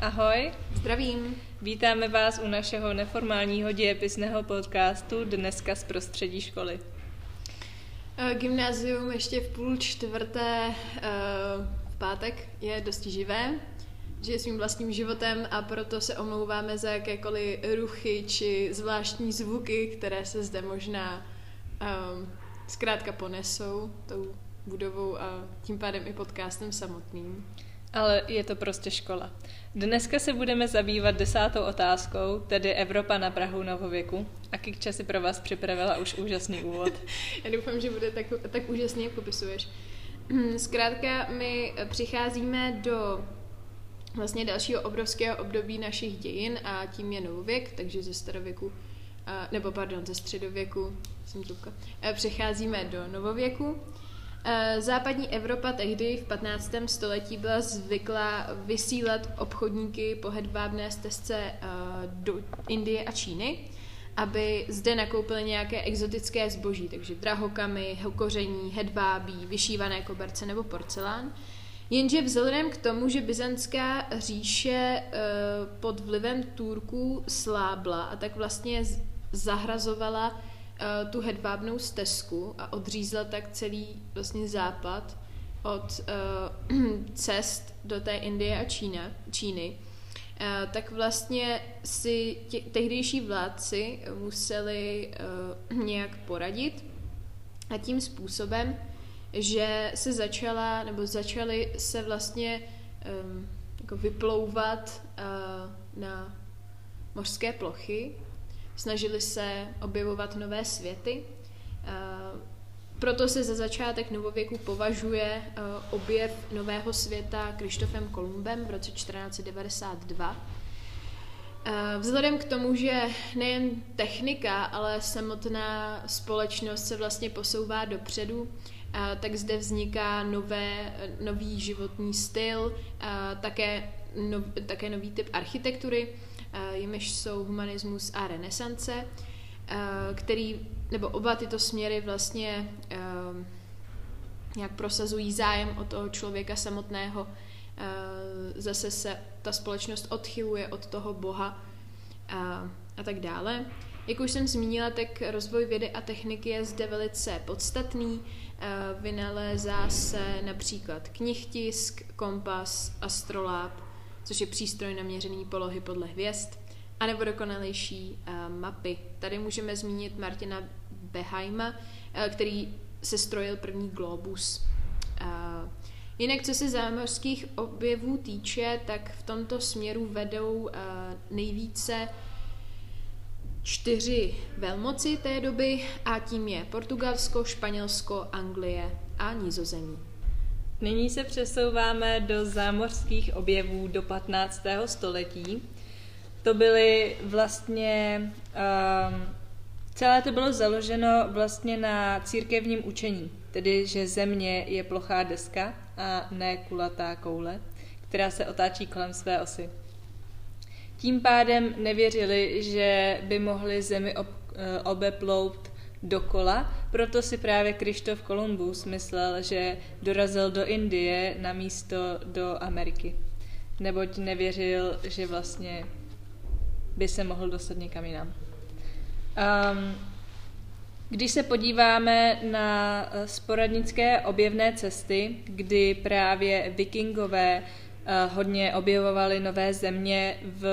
Ahoj, Zdravím. vítáme vás u našeho neformálního dějepisného podcastu Dneska z prostředí školy. Eh, Gymnázium ještě v půl čtvrté eh, v pátek je dosti živé, žije svým vlastním životem a proto se omlouváme za jakékoliv ruchy či zvláštní zvuky, které se zde možná um, zkrátka ponesou tou budovou a tím pádem i podcastem samotným. Ale je to prostě škola. Dneska se budeme zabývat desátou otázkou, tedy Evropa na Prahu novověku. A Kikča si pro vás připravila už úžasný úvod. Já doufám, že bude tak, tak úžasně, jak popisuješ. Zkrátka, my přicházíme do vlastně dalšího obrovského období našich dějin a tím je novověk, takže ze starověku, nebo pardon, ze středověku, jsem tupka, přecházíme do novověku. E, Západní Evropa tehdy v 15. století byla zvyklá vysílat obchodníky po hedvábné stezce e, do Indie a Číny, aby zde nakoupili nějaké exotické zboží, takže drahokamy, koření, hedvábí, vyšívané koberce nebo porcelán. Jenže vzhledem k tomu, že byzantská říše e, pod vlivem Turků slábla a tak vlastně zahrazovala e, tu hedvábnou stezku a odřízla tak celý vlastně západ od e, cest do té Indie a Čína, Číny, e, tak vlastně si tě, tehdejší vládci museli e, nějak poradit a tím způsobem, že se začala, nebo začaly se vlastně um, jako vyplouvat uh, na mořské plochy, snažili se objevovat nové světy. Uh, proto se za začátek novověku považuje uh, objev nového světa Krištofem Kolumbem v roce 1492. Eh, Vzhledem k tomu, že nejen technika, ale samotná společnost se vlastně posouvá dopředu, eh, tak zde vzniká nové, nový životní styl, eh, také, nov, také nový typ architektury, eh, jimiž jsou humanismus a renesance, eh, který, nebo oba tyto směry vlastně eh, nějak prosazují zájem o toho člověka samotného, Eh, zase se ta společnost odchyluje od toho Boha a, a tak dále. Jak už jsem zmínila, tak rozvoj vědy a techniky je zde velice podstatný. Eh, Vynalézá se například knihtisk, kompas, astroláb, což je přístroj na měření polohy podle hvězd, anebo dokonalejší eh, mapy. Tady můžeme zmínit Martina Beheima, eh, který se strojil první globus. Eh, Jinak, co se zámořských objevů týče, tak v tomto směru vedou nejvíce čtyři velmoci té doby a tím je Portugalsko, Španělsko, Anglie a Nizozemí. Nyní se přesouváme do zámořských objevů do 15. století. To byly vlastně... Um, celé to bylo založeno vlastně na církevním učení, tedy že země je plochá deska a ne kulatá koule, která se otáčí kolem své osy. Tím pádem nevěřili, že by mohli zemi ob, eh, obeplout dokola, proto si právě Krištof Kolumbus myslel, že dorazil do Indie na místo do Ameriky. Neboť nevěřil, že vlastně by se mohl dostat někam jinam. Um, když se podíváme na eh, sporadnické objevné cesty, kdy právě vikingové eh, hodně objevovali nové země v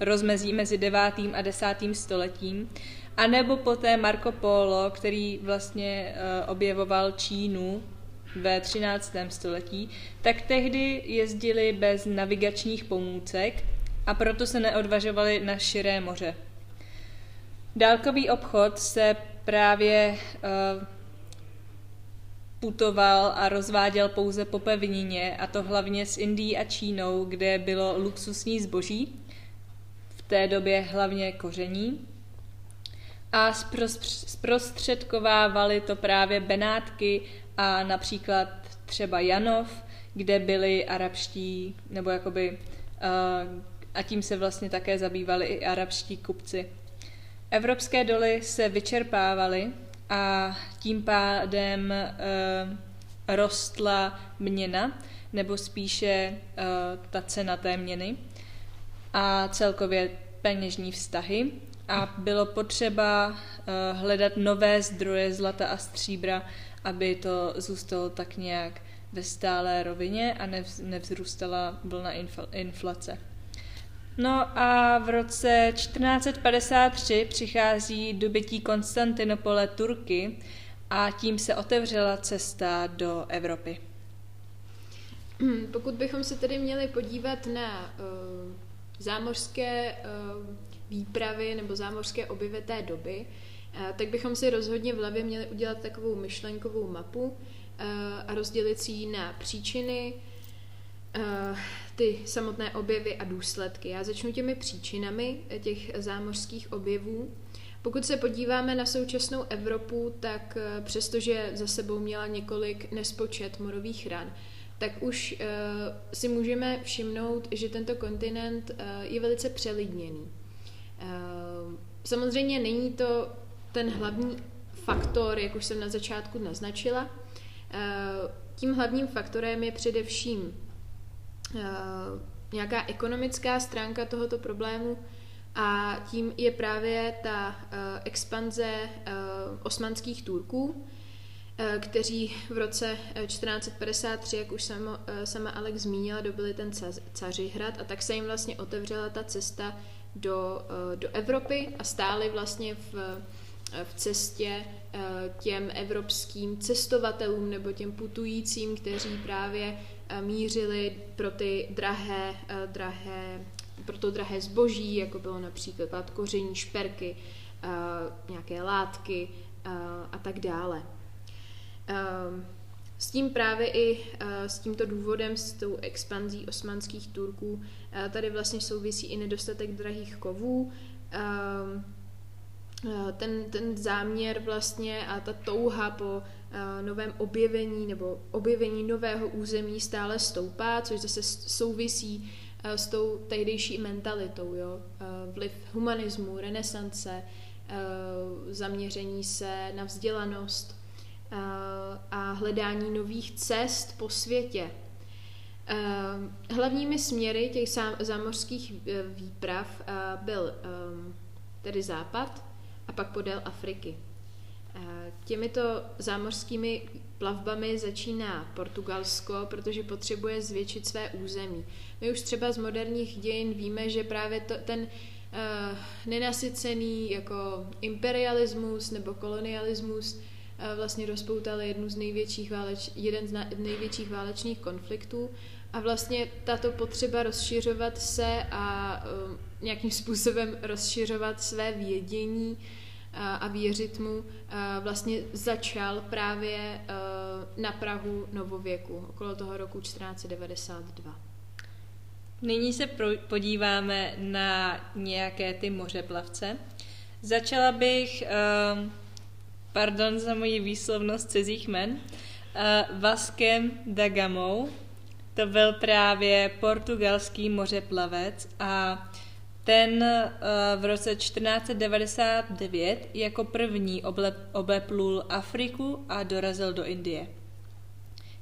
rozmezí mezi 9. a 10. stoletím, anebo poté Marco Polo, který vlastně eh, objevoval Čínu ve 13. století, tak tehdy jezdili bez navigačních pomůcek a proto se neodvažovali na širé moře. Dálkový obchod se právě uh, putoval a rozváděl pouze po pevnině, a to hlavně s Indií a Čínou, kde bylo luxusní zboží, v té době hlavně koření. A zprostředkovávali to právě Benátky a například třeba Janov, kde byli arabští, nebo jakoby, uh, a tím se vlastně také zabývali i arabští kupci. Evropské doly se vyčerpávaly a tím pádem e, rostla měna nebo spíše uh, ta cena té měny a celkově peněžní vztahy. A bylo potřeba uh, hledat nové zdroje zlata a stříbra, aby to zůstalo tak nějak ve stálé rovině a nevz, nevzrůstala vlna inflace. No a v roce 1453 přichází dobytí Konstantinopole Turky a tím se otevřela cesta do Evropy. Pokud bychom se tedy měli podívat na uh, zámořské uh, výpravy nebo zámořské objevy té doby, uh, tak bychom si rozhodně v hlavě měli udělat takovou myšlenkovou mapu uh, a rozdělit si ji na příčiny, uh, ty samotné objevy a důsledky. Já začnu těmi příčinami těch zámořských objevů. Pokud se podíváme na současnou Evropu, tak eh, přestože za sebou měla několik nespočet morových ran, tak už si můžeme všimnout, že tento kontinent je velice přelidněný. Uh, samozřejmě není to ten hlavní faktor, jak už jsem na začátku naznačila. Uh, tím hlavním faktorem je především Eh, nějaká ekonomická stránka tohoto problému a tím je právě ta expanze osmanských Turků, kteří v roce 1453, jak už sama Alex zmínila, dobili ten Cařihrad a tak se jim vlastně otevřela ta cesta do, uh, do Evropy a stáli vlastně v, v cestě uh, těm evropským cestovatelům nebo těm putujícím, kteří právě mířili pro ty drahé, drahé pro to drahé zboží, jako bylo například koření, šperky, nějaké látky a tak dále. S tím právě i s tímto důvodem, s tou expanzí osmanských Turků, tady vlastně souvisí i nedostatek drahých kovů. Ten, ten záměr vlastně a ta touha po novém objevení nebo objevení nového území stále stoupá, což zase souvisí s tou tehdejší mentalitou. Jo? Vliv humanismu, renesance, zaměření se na vzdělanost a hledání nových cest po světě. Hlavními směry těch zámořských e, výprav byl tedy západ a pak podél Afriky. Těmito zámořskými plavbami začíná Portugalsko, protože potřebuje zvětšit své území. My už třeba z moderních dějin víme, že právě to, ten uh, nenasycený jako imperialismus nebo kolonialismus vlastně rozpoutal jednu z největších váleč, jeden z největších válečných konfliktů a vlastně tato potřeba rozšiřovat se a uh, nějakým způsobem rozšiřovat své vědění a věřit mu, vlastně začal právě na Prahu novověku, okolo toho roku 1492. Nyní se podíváme na nějaké ty mořeplavce. Začala bych, pardon za moji výslovnost cizích men, Vaskem da Gamou. To byl právě portugalský mořeplavec a ten uh, v roce 1499 jako první oblep, obleplul Afriku a dorazil do Indie.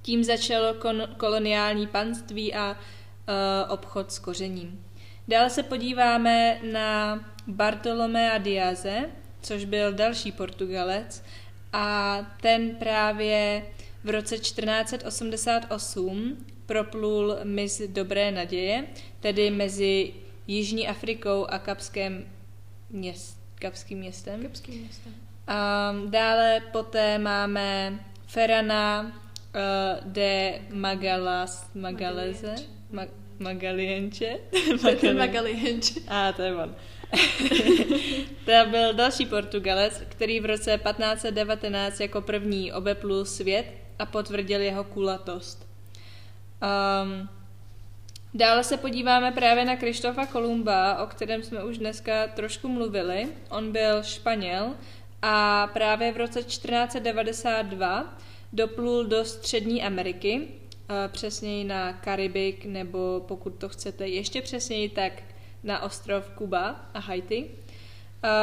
Tím začalo koloniální panství a uh, obchod s kořením. Dále se podíváme na Bartolomea Diaze, což byl další Portugalec a ten právě v roce 1488 proplul mys Dobré naděje, tedy mezi Jižní Afrikou a Kapském měst, Kapským městem. Kapským městem. A dále poté máme Ferana uh, de Magalas, Magaleze, Ma, Magalienče. Magalienče. A to je on. to byl další Portugalec, který v roce 1519 jako první obeplul svět a potvrdil jeho kulatost. Um, Dále se podíváme právě na Krištofa Kolumba, o kterém jsme už dneska trošku mluvili. On byl Španěl a právě v roce 1492 doplul do Střední Ameriky, přesněji na Karibik, nebo pokud to chcete ještě přesněji, tak na ostrov Kuba a Haiti.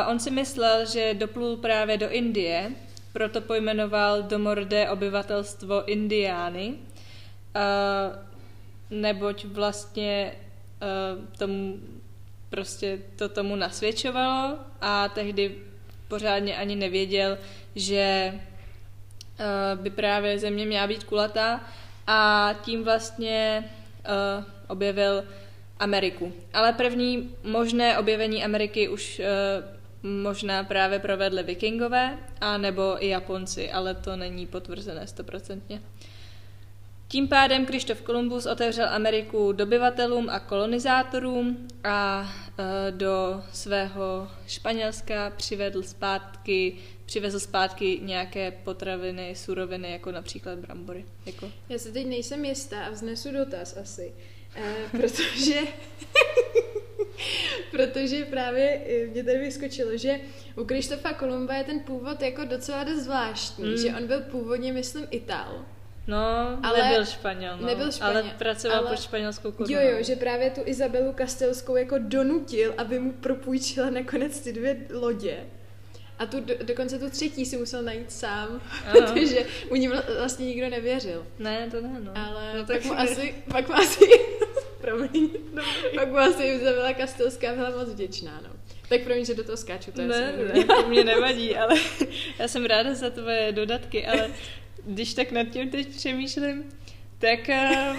On si myslel, že doplul právě do Indie, proto pojmenoval domorodé obyvatelstvo Indiány neboť vlastně tomu prostě to tomu nasvědčovalo a tehdy pořádně ani nevěděl, že by právě země měla být kulatá a tím vlastně objevil Ameriku. Ale první možné objevení Ameriky už uh, možná právě provedli vikingové a nebo i Japonci, ale to není potvrzené stoprocentně. Tím pádem Krištof Kolumbus otevřel Ameriku dobyvatelům a kolonizátorům a e, do svého Španělska přivedl zpátky, přivezl zpátky nějaké potraviny, suroviny, jako například brambory. Jako... Já se teď nejsem jistá a vznesu dotaz asi, protože protože právě e, mě tady vyskočilo, že u Krištofa Kolumba je ten původ jako docela dost zvláštní, mm. že on byl původně, myslím, Ital. No, ale nebyl Španěl, no. Nebyl Španěl, ale pracoval ale, pod španělskou korunou. Jo, jo, že právě tu Izabelu Kastelskou jako donutil, aby mu propůjčila nakonec ty dvě lodě. A tu, do, dokonce tu třetí si musel najít sám, Aha. protože u ní vlastně nikdo nevěřil. Ne, to ne, no. Ale no, tak mu asi, pak mu asi, promiň, pak mu asi Izabela Kastelská byla moc vděčná, no. Tak promiň, že do toho skáču, to je ne, ne, to mě nevadí, ale já jsem ráda za tvoje dodatky, ale když tak nad tím teď přemýšlím, tak uh,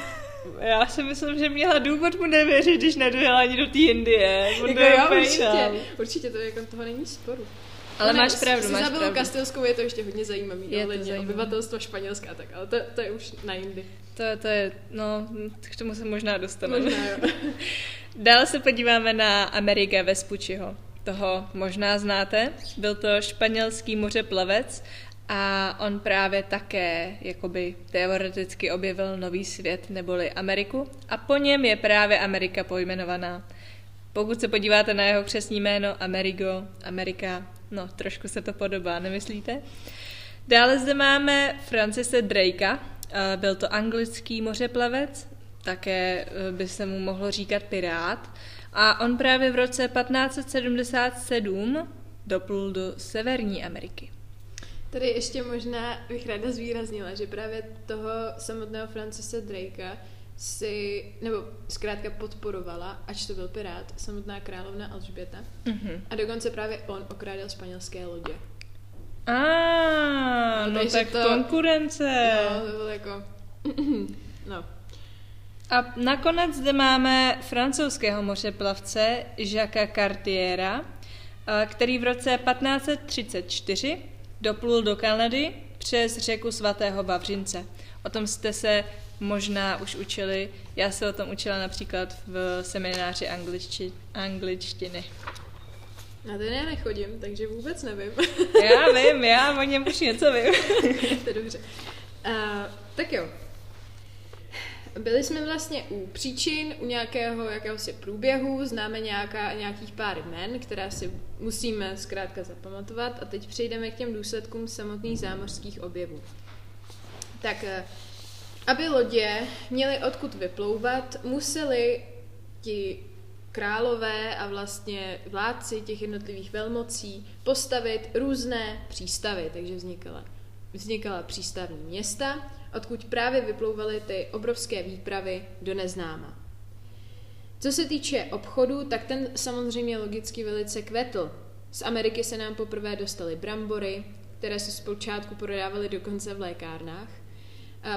já si myslím, že měla důvod mu nevěřit, když nedojela ani do té Indie. Jako jo, určitě, určitě, to jako toho není sporu. Ale máš pravdu, máš pravdu. Kastelskou je to ještě hodně zajímavý, je to zajímavý. obyvatelstvo Španělska, tak, ale to, to je už na jindy. To, to je, no, k tomu se možná dostaneme. Možná, jo. Dále se podíváme na Amerika Vespucciho. Toho možná znáte. Byl to španělský mořeplavec a on právě také jakoby teoreticky objevil nový svět neboli Ameriku a po něm je právě Amerika pojmenovaná. Pokud se podíváte na jeho křesní jméno Amerigo, Amerika, no trošku se to podobá, nemyslíte? Dále zde máme Francise Drakea, byl to anglický mořeplavec, také e, by se mu mohlo říkat pirát. A on právě v roce 1577 doplul do Severní Ameriky. Tady ještě možná bych ráda zvýraznila, že právě toho samotného Francise Drakea si, nebo zkrátka podporovala, ač to byl pirát, samotná královna Alžběta. Mm-hmm. A dokonce právě on okrádal španělské lodě. A, ah, no, no tak to, konkurence. No, to bylo jako... no. A nakonec zde máme francouzského mořeplavce Jacques Cartiera, který v roce 1534 doplul do Kanady přes řeku svatého Bavřince. O tom jste se možná už učili. Já se o tom učila například v semináři angličti, angličtiny. Na ten já nechodím, takže vůbec nevím. já vím, já o něm už něco vím. to je dobře. Uh, tak jo, byli jsme vlastně u příčin, u nějakého jakéhosi průběhu, známe nějaká, nějakých pár jmen, která si musíme zkrátka zapamatovat a teď přejdeme k těm důsledkům samotných zámořských objevů. Tak, eh, aby lodě měly odkud vyplouvat, museli ti králové a vlastně vládci těch jednotlivých velmocí postavit různé přístavy, takže vznikala, vznikala přístavní města, odkud právě vyplouvaly ty obrovské výpravy do neznáma. Co se týče obchodu, tak ten samozřejmě logicky velice kvetl. Z Ameriky se nám poprvé dostaly brambory, které se zpočátku prodávaly dokonce v lékárnách.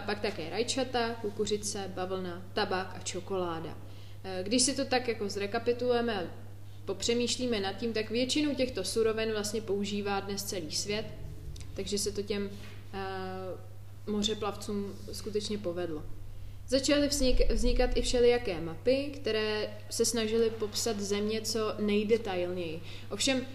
Pak také rajčata, kukuřice, bavlna, tabák a čokoláda. Když si to tak jako zrekapitulujeme a popřemýšlíme nad tím, tak většinu těchto surovin vlastně používá dnes celý svět, takže se to těm mořeplavcům skutečně povedlo. Začaly vznikat i všelijaké mapy, které se snažily popsat země co nejdetailněji. Ovšem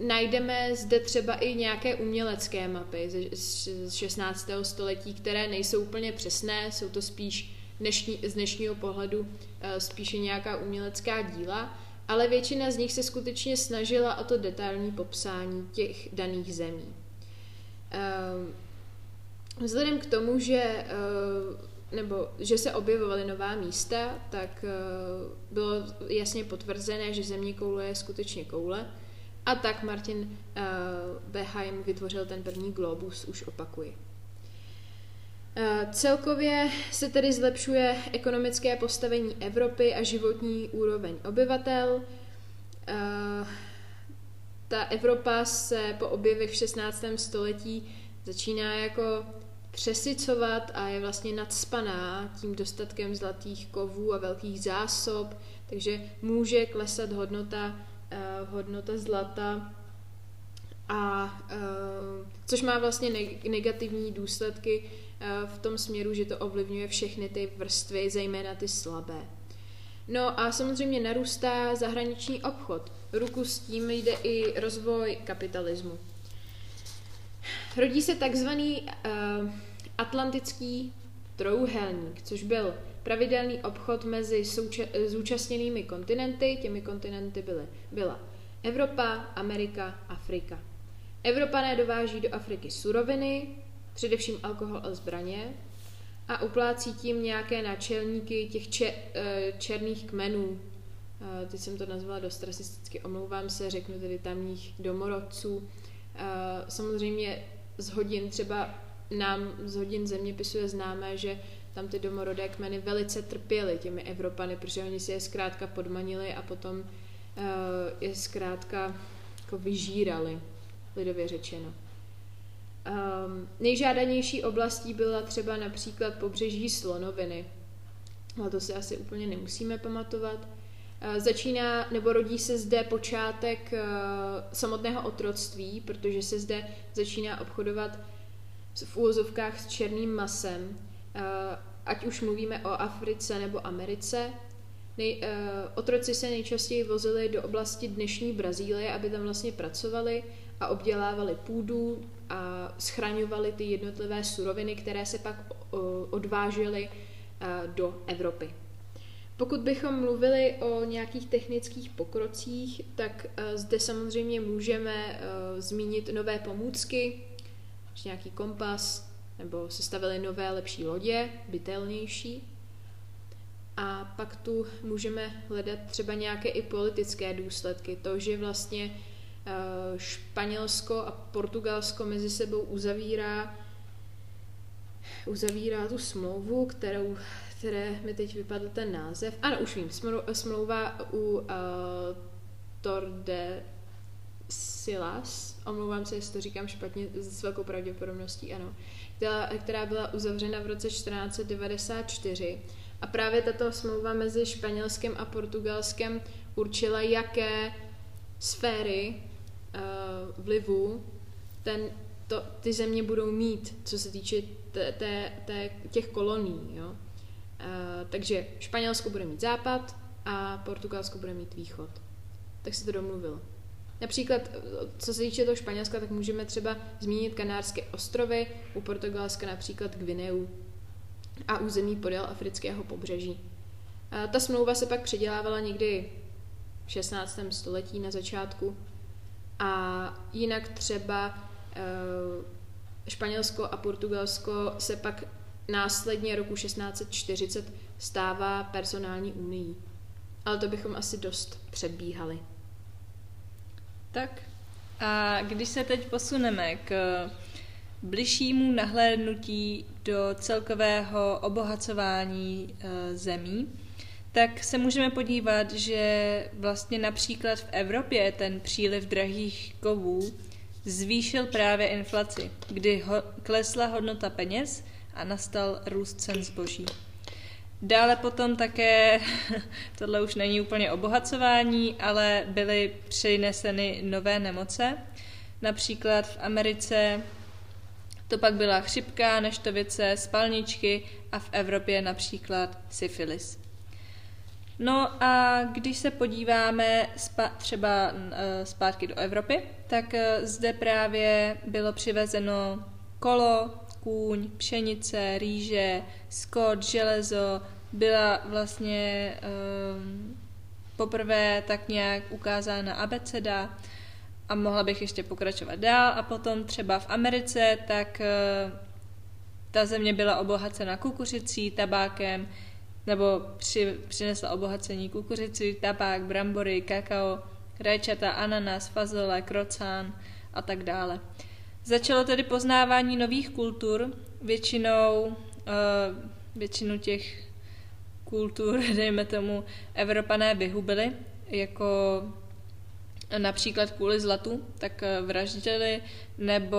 najdeme zde třeba i nějaké umělecké mapy z 16. století, které nejsou úplně přesné, jsou to spíš dnešní, z dnešního pohledu eh, spíše nějaká umělecká díla, ale většina z nich se skutečně snažila o to detailní popsání těch daných zemí. Ehm, Vzhledem k tomu, že, eh, nebo, že se objevovaly nová místa, tak eh, bylo jasně potvrzené, že zemní koule je skutečně koule. A tak Martin eh, Beheim vytvořil ten první globus, už opakuji. Eh, celkově se tedy zlepšuje ekonomické postavení Evropy a životní úroveň obyvatel. Eh, ta Evropa se po objevech v 16. století začíná jako přesycovat a je vlastně nadspaná tím dostatkem zlatých kovů a velkých zásob, takže může klesat hodnota, uh, hodnota zlata a uh, což má vlastně negativní důsledky uh, v tom směru, že to ovlivňuje všechny ty vrstvy, zejména ty slabé. No a samozřejmě narůstá zahraniční obchod. Ruku s tím jde i rozvoj kapitalismu. Rodí se takzvaný uh, atlantický trouhelník, což byl pravidelný obchod mezi souča- zúčastněnými kontinenty. Těmi kontinenty byly, byla Evropa, Amerika, Afrika. Evropané dováží do Afriky suroviny, především alkohol a zbraně, a uplácí tím nějaké náčelníky těch če- eh, černých kmenů. Eh, teď jsem to nazvala dost rasisticky, omlouvám se, řeknu tedy tamních domorodců. Eh, samozřejmě z hodin třeba nám z hodin zeměpisu je známé, že tam ty domorodé kmeny velice trpěly těmi Evropany, protože oni si je zkrátka podmanili a potom uh, je zkrátka jako vyžírali, lidově řečeno. Um, nejžádanější oblastí byla třeba například pobřeží Slonoviny. Ale to si asi úplně nemusíme pamatovat. Uh, začíná nebo rodí se zde počátek uh, samotného otroctví, protože se zde začíná obchodovat v úvozovkách s černým masem, ať už mluvíme o Africe nebo Americe. Nej, uh, otroci se nejčastěji vozili do oblasti dnešní Brazílie, aby tam vlastně pracovali a obdělávali půdu a schraňovali ty jednotlivé suroviny, které se pak odvážely do Evropy. Pokud bychom mluvili o nějakých technických pokrocích, tak zde samozřejmě můžeme zmínit nové pomůcky, nějaký kompas, nebo se stavili nové lepší lodě, bytelnější. A pak tu můžeme hledat třeba nějaké i politické důsledky. To, že vlastně Eh, Španělsko a Portugalsko mezi sebou uzavírá uzavírá tu smlouvu, kterou, které mi teď vypadl ten název. Ano, už vím, smlouva u uh, Torde Silas, omlouvám se, jestli to říkám špatně, s velkou pravděpodobností, ano, která, která byla uzavřena v roce 1494. A právě tato smlouva mezi Španělskem a Portugalskem určila, jaké sféry uh, vlivu ten, to, ty země budou mít, co se týče té, té, té, těch kolonií. Jo? Uh, takže Španělsko bude mít západ a Portugalsko bude mít východ. Tak se to domluvilo. Například, co se týče toho Španělska, tak můžeme třeba zmínit Kanárské ostrovy, u Portugalska například Gvineu a území podél afrického pobřeží. A ta smlouva se pak předělávala někdy v 16. století na začátku a jinak třeba eh, Španělsko a Portugalsko se pak následně roku 1640 stává personální unii. Ale to bychom asi dost předbíhali. Tak a když se teď posuneme k bližšímu nahlédnutí do celkového obohacování eh, zemí, tak se můžeme podívat, že vlastně například v Evropě ten příliv drahých kovů zvýšil právě inflaci, kdy ho, klesla hodnota peněz a nastal růst cen zboží. Dále potom také, tohle už není úplně obohacování, ale byly přineseny nové nemoce. Například v Americe to pak byla chřipka, neštovice, spalničky a v Evropě například syfilis. No a když se podíváme třeba uh, zpátky do Evropy, tak uh, zde právě bylo přivezeno kolo, kůň, pšenice, rýže, skot, železo, byla vlastně um, poprvé tak nějak ukázána abeceda a mohla bych ještě pokračovat dál a potom třeba v Americe, tak uh, ta země byla obohacena kukuřicí, tabákem, nebo při, přinesla obohacení kukuřici, tabák, brambory, kakao, rajčata, ananas, fazole, krocán a tak dále. Začalo tedy poznávání nových kultur, většinou většinu těch kultur, dejme tomu, Evropané vyhubili, jako například kvůli zlatu, tak eh, vraždili nebo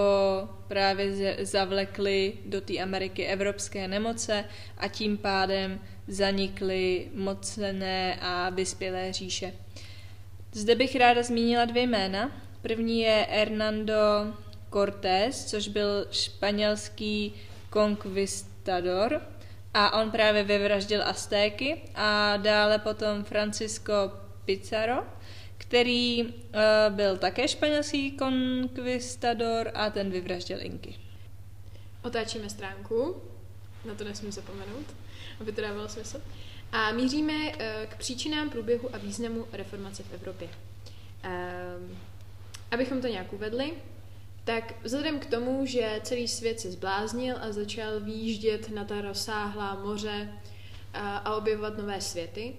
právě zavlekli do té Ameriky evropské nemoce a tím pádem zanikly mocné a vyspělé říše. Zde bych ráda zmínila dvě jména. První je Hernando Cortés, což byl španělský konkvistador a on právě vyvraždil Aztéky a dále potom Francisco Pizarro, který uh, byl také španělský konkvistador a ten vyvraždil Inky. Otáčíme stránku, na to nesmím zapomenout, aby to dávalo smysl. A míříme uh, k příčinám průběhu a významu reformace v Evropě. Uh, abychom to nějak uvedli, tak vzhledem k tomu, že celý svět se zbláznil a začal výjíždět na ta rozsáhlá moře a, a objevovat nové světy,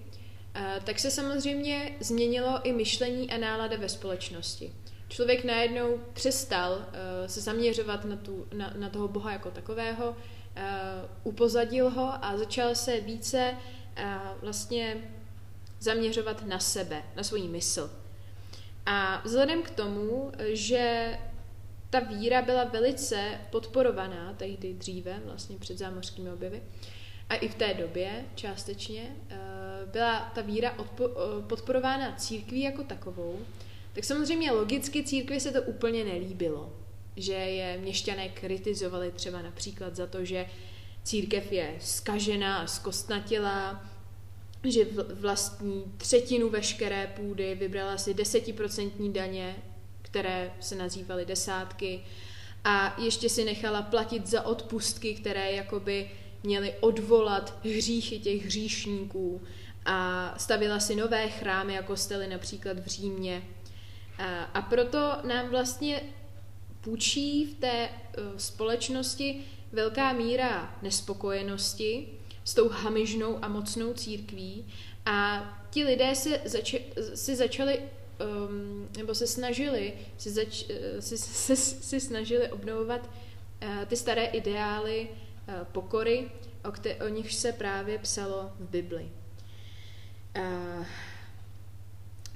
a, tak se samozřejmě změnilo i myšlení a nálada ve společnosti. Člověk najednou přestal se zaměřovat na, tu, na, na toho Boha jako takového, upozadil ho a začal se více vlastně zaměřovat na sebe, na svůj mysl. A vzhledem k tomu, že ta víra byla velice podporovaná tehdy dříve, vlastně před zámořskými objevy, a i v té době částečně eh, byla ta víra odpo- eh, podporována církví jako takovou, tak samozřejmě logicky církvi se to úplně nelíbilo, že je měšťané kritizovali třeba například za to, že církev je skažená a zkostnatělá, že vlastní třetinu veškeré půdy, vybrala si desetiprocentní daně které se nazývaly desátky a ještě si nechala platit za odpustky, které jakoby měly odvolat hříchy těch hříšníků a stavila si nové chrámy a kostely například v Římě. A proto nám vlastně půjčí v té eh, společnosti velká míra nespokojenosti s tou hamižnou a mocnou církví a ti lidé si, zač- si začali um, nebo se snažili, si, zač, eh, si, si, si snažili obnovovat uh, ty staré ideály uh, pokory, o, kte, o nich se právě psalo v Bibli. Uh,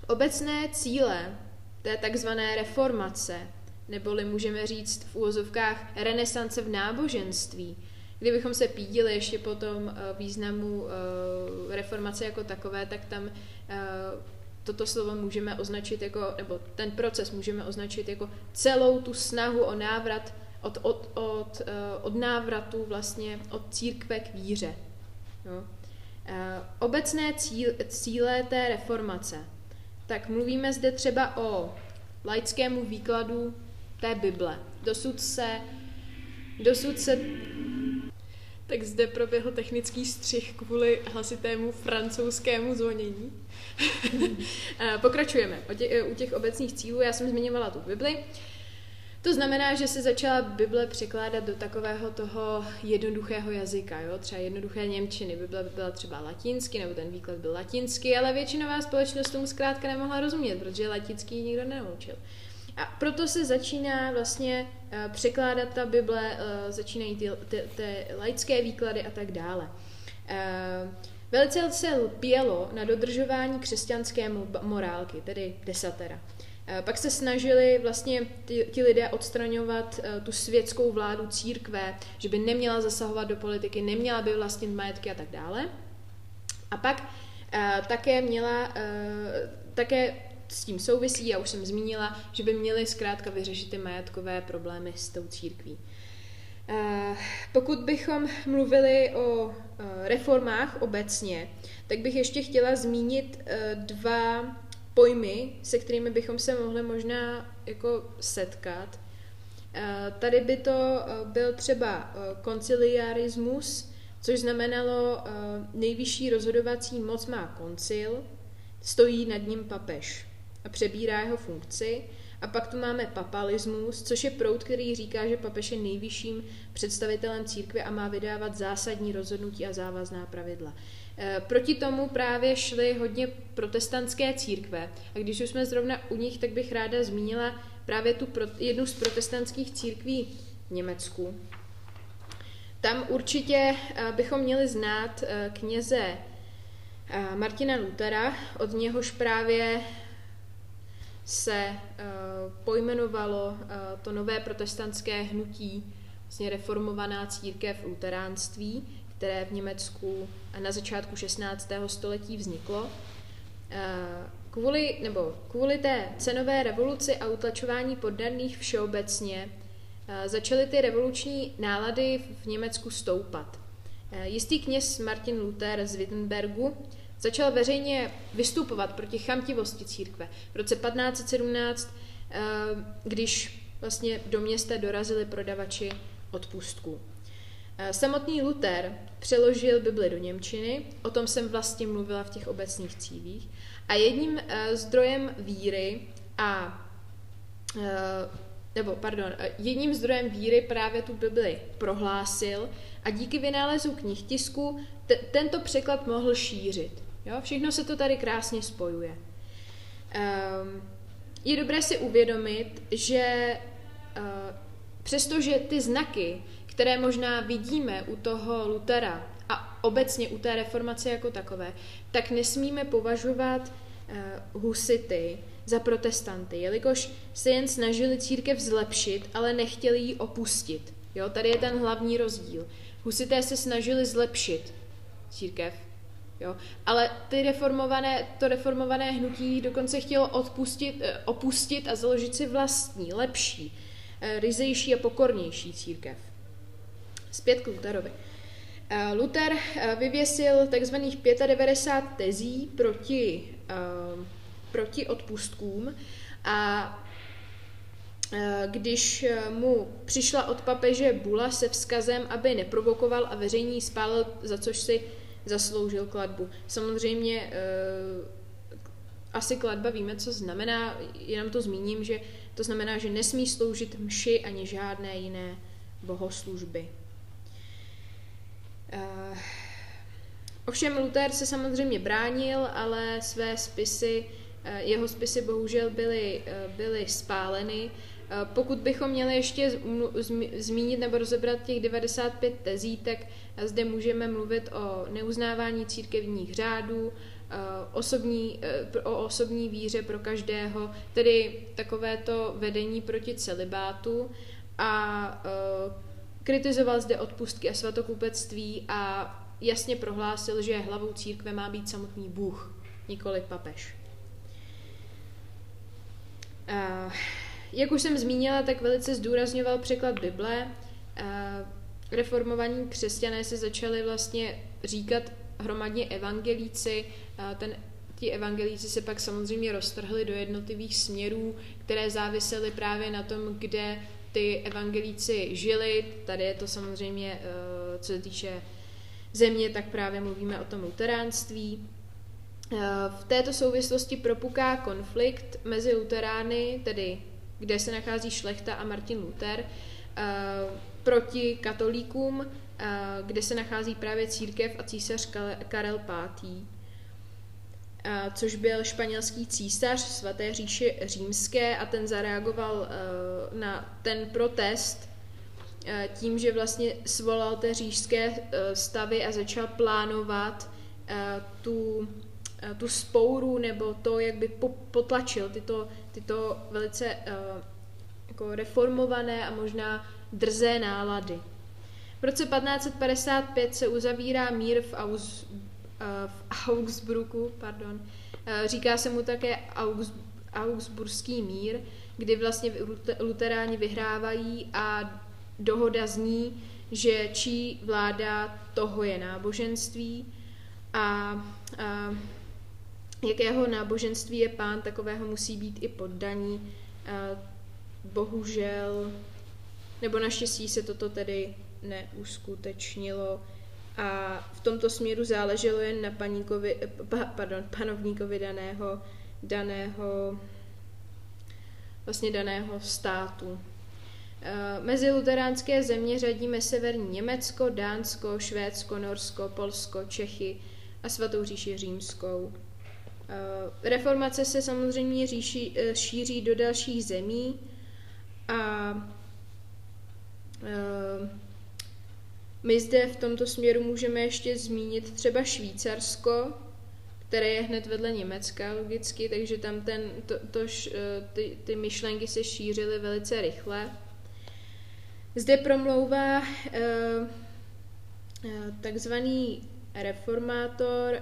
obecné cíle té takzvané reformace, neboli můžeme říct v úvozovkách renesance v náboženství, Kdybychom se pídili ještě po tom významu reformace jako takové, tak tam toto slovo můžeme označit jako, nebo ten proces můžeme označit jako celou tu snahu o návrat, od, od, od, eh, od návratu vlastně od církve k víře. Jo. Eh, obecné cíl, cíle té reformace. Tak mluvíme zde třeba o laickému výkladu té Bible. Dosud se, dosud se tak zde proběhl technický střih kvůli hlasitému francouzskému zvonění. Pokračujeme. U těch obecných cílů já jsem zmiňovala tu Bibli. To znamená, že se začala Bible překládat do takového toho jednoduchého jazyka, jo? třeba jednoduché Němčiny. Bible by byla třeba latinsky, nebo ten výklad byl latinsky, ale většinová společnost tomu zkrátka nemohla rozumět, protože latinský nikdo nenaučil. A proto se začíná vlastně uh, překládat ta Bible, uh, začínají ty, ty, ty laické výklady a tak dále. Uh, velice se lpělo na dodržování křesťanské morálky, tedy desatera. Pak se snažili vlastně ti, ti lidé odstraňovat tu světskou vládu církve, že by neměla zasahovat do politiky, neměla by vlastnit majetky a tak dále. A pak také měla, také s tím souvisí, já už jsem zmínila, že by měli zkrátka vyřešit ty majetkové problémy s tou církví. Eh, pokud bychom mluvili o eh, reformách obecně, tak bych ještě chtěla zmínit eh, dva pojmy, se kterými bychom se mohli možná jako setkat. Tady by to byl třeba konciliarismus, což znamenalo nejvyšší rozhodovací moc má koncil, stojí nad ním papež a přebírá jeho funkci. A pak tu máme papalismus, což je proud, který říká, že papež je nejvyšším představitelem církve a má vydávat zásadní rozhodnutí a závazná pravidla. E, proti tomu právě šly hodně protestantské církve. A když už jsme zrovna u nich, tak bych ráda zmínila právě tu pro, jednu z protestantských církví v Německu. Tam určitě bychom měli znát kněze Martina Lutera, od něhož právě se pojmenovalo to nové protestantské hnutí, vlastně reformovaná církev luteránství, které v Německu na začátku 16. století vzniklo. Kvůli, nebo kvůli té cenové revoluci a utlačování poddaných všeobecně začaly ty revoluční nálady v Německu stoupat. Jistý kněz Martin Luther z Wittenbergu začal veřejně vystupovat proti chamtivosti církve. V roce 1517, když vlastně do města dorazili prodavači odpustků. Samotný Luther přeložil Bibli do Němčiny, o tom jsem vlastně mluvila v těch obecných cívích, a jedním zdrojem víry a nebo pardon, jedním zdrojem víry právě tu Bibli prohlásil a díky vynálezu knih tisku t- tento překlad mohl šířit. Jo? Všechno se to tady krásně spojuje. Um, je dobré si uvědomit, že uh, přestože ty znaky, které možná vidíme u toho Lutera a obecně u té reformace jako takové, tak nesmíme považovat uh, husity za protestanty, jelikož se jen snažili církev zlepšit, ale nechtěli ji opustit. Jo, tady je ten hlavní rozdíl. Husité se snažili zlepšit církev, jo, ale ty reformované, to reformované hnutí dokonce chtělo odpustit, eh, opustit a založit si vlastní, lepší, eh, ryzejší a pokornější církev. Zpět k Lutherovi. Eh, Luther vyvěsil takzvaných 95 tezí proti proti odpustkům a když mu přišla od papeže Bula se vzkazem, aby neprovokoval a veřejně spálil, za což si zasloužil kladbu. Samozřejmě e, asi kladba víme, co znamená, jenom to zmíním, že to znamená, že nesmí sloužit mši ani žádné jiné bohoslužby. E, ovšem Luther se samozřejmě bránil, ale své spisy Eh, jeho spisy bohužel byly, eh, byly spáleny. Eh, pokud bychom měli ještě zmínit nebo rozebrat těch 95 tezí, tak zde můžeme mluvit o neuznávání církevních řádů, osobní, o osobní víře pro každého, tedy takovéto vedení proti celibátu a kritizoval zde odpustky a svatokupectví a jasně prohlásil, že hlavou církve má být samotný Bůh, nikoli papež. Jak už jsem zmínila, tak velice zdůrazňoval překlad Bible. Reformovaní křesťané se začali vlastně říkat hromadně evangelíci. Ten, ti evangelíci se pak samozřejmě roztrhli do jednotlivých směrů, které závisely právě na tom, kde ty evangelíci žili. Tady je to samozřejmě, uh, co se týče země, tak právě mluvíme o tom luteránství. Eh, v této souvislosti propuká konflikt mezi luterány, tedy kde se nachází šlechta a Martin Luther, eh, proti katolíkům, eh, kde se nachází právě církev a císař Karel V., což byl španělský císař svaté říše římské a ten zareagoval na ten protest tím, že vlastně svolal té říšské stavy a začal plánovat tu Eh, tu spouru nebo to, jak by potlačil tyto, tyto velice jako reformované a možná drzé nálady. V roce 1555 se uzavírá mír v, Aus, uh, v Augsburgu, pardon. Uh, říká se mu také Augs, Augsburský mír, kdy vlastně luteráni vyhrávají a dohoda zní, že čí vláda toho je náboženství a, a jakého náboženství je pán, takového musí být i poddaní. Bohužel, nebo naštěstí se toto tedy neuskutečnilo a v tomto směru záleželo jen na paníkovi, pardon, panovníkovi daného, daného vlastně daného státu. Mezi luteránské země řadíme severní Německo, Dánsko, Švédsko, Norsko, Polsko, Čechy a svatou říši římskou. Eh, reformace se samozřejmě říší, eh, šíří do dalších zemí a My zde v tomto směru můžeme ještě zmínit třeba Švýcarsko, které je hned vedle Německa logicky, takže tam ten, to, to, eh, ty, ty myšlenky se šířily velice rychle. Zde promlouvá eh, eh, takzvaný reformátor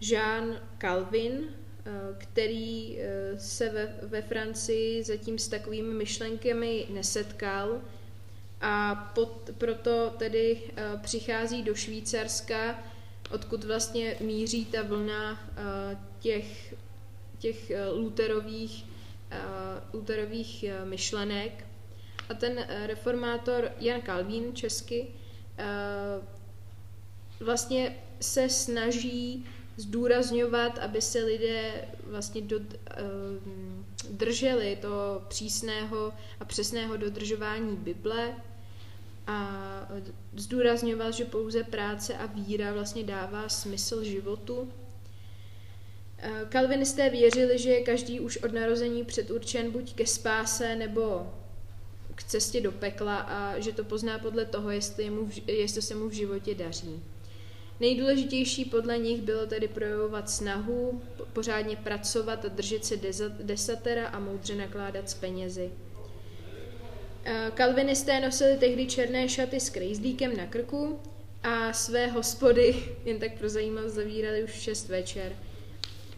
Jean Calvin, který eh, se ve, ve Francii zatím s takovými myšlenkami nesetkal a pod, proto tedy eh, přichází do Švýcarska, odkud vlastně míří ta vlna eh, těch, těch eh, Lutherových, eh, Lutherových eh, myšlenek. A ten eh, reformátor Jan Kalvín česky eh, vlastně se snaží zdůrazňovat, aby se lidé vlastně do, eh, drželi to přísného a přesného dodržování Bible a zdůrazňoval, že pouze práce a víra vlastně dává smysl životu. Eh, Kalvinisté věřili, že je každý už od narození předurčen buď ke spáse nebo k cestě do pekla a že to pozná podle toho, jestli, jemu, jestli se mu v životě daří. Nejdůležitější podle nich bylo tedy projevovat snahu, pořádně pracovat a držet se desatera a moudře nakládat s penězi. Eh, Kalvinisté nosili tehdy černé šaty s krejzlíkem na krku a své hospody jen tak pro zajímavost zavírali už v 6 večer.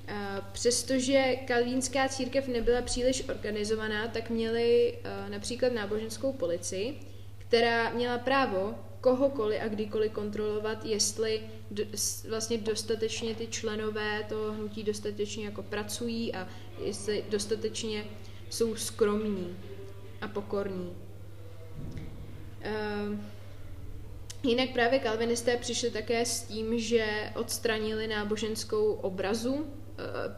Eh, Přestože kalvínská církev nebyla příliš organizovaná, tak měli eh, například náboženskou policii, která měla právo kohokoliv a kdykoliv kontrolovat, jestli do, vlastně dostatečně ty členové toho hnutí dostatečně jako pracují a jestli dostatečně jsou skromní a pokorní. Uh, jinak právě kalvinisté přišli také s tím, že odstranili náboženskou obrazu, uh,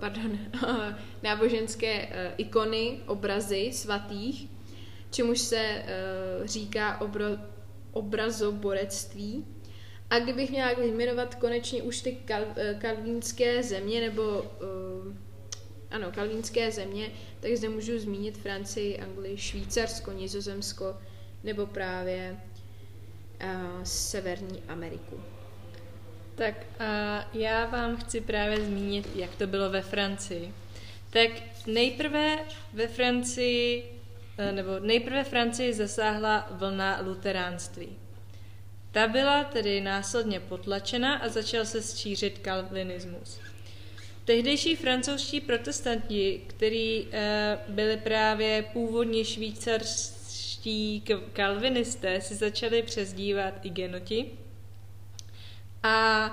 pardon, náboženské uh, ikony, obrazy svatých, čemuž se uh, říká obro, obrazoborectví. A kdybych měla vyjmenovat konečně už ty kal, kalvínské země, nebo uh, ano, kalvínské země, tak zde můžu zmínit Francii, Anglii, Švýcarsko, Nizozemsko nebo právě uh, Severní Ameriku. Tak a já vám chci právě zmínit, jak to bylo ve Francii. Tak nejprve ve Francii, nebo nejprve Francii zasáhla vlna luteránství. Ta byla tedy následně potlačena a začal se šířit kalvinismus. Tehdejší francouzští protestanti, kteří e, byli právě původně švýcarští kalvinisté, si začali přezdívat i genoti. A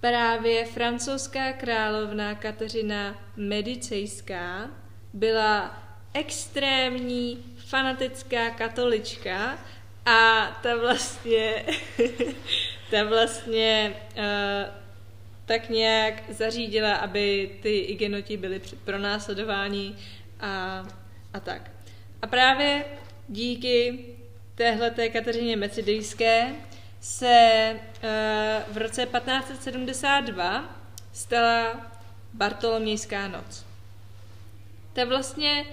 právě francouzská královna Kateřina Medicejská byla extrémní fanatická katolička a ta vlastně, ta vlastně uh, tak nějak zařídila, aby ty igenoti byly pronásledováni a, a tak. A právě díky téhleté Kateřině Mecidejské se uh, v roce 1572 stala Bartolomějská noc. Ta vlastně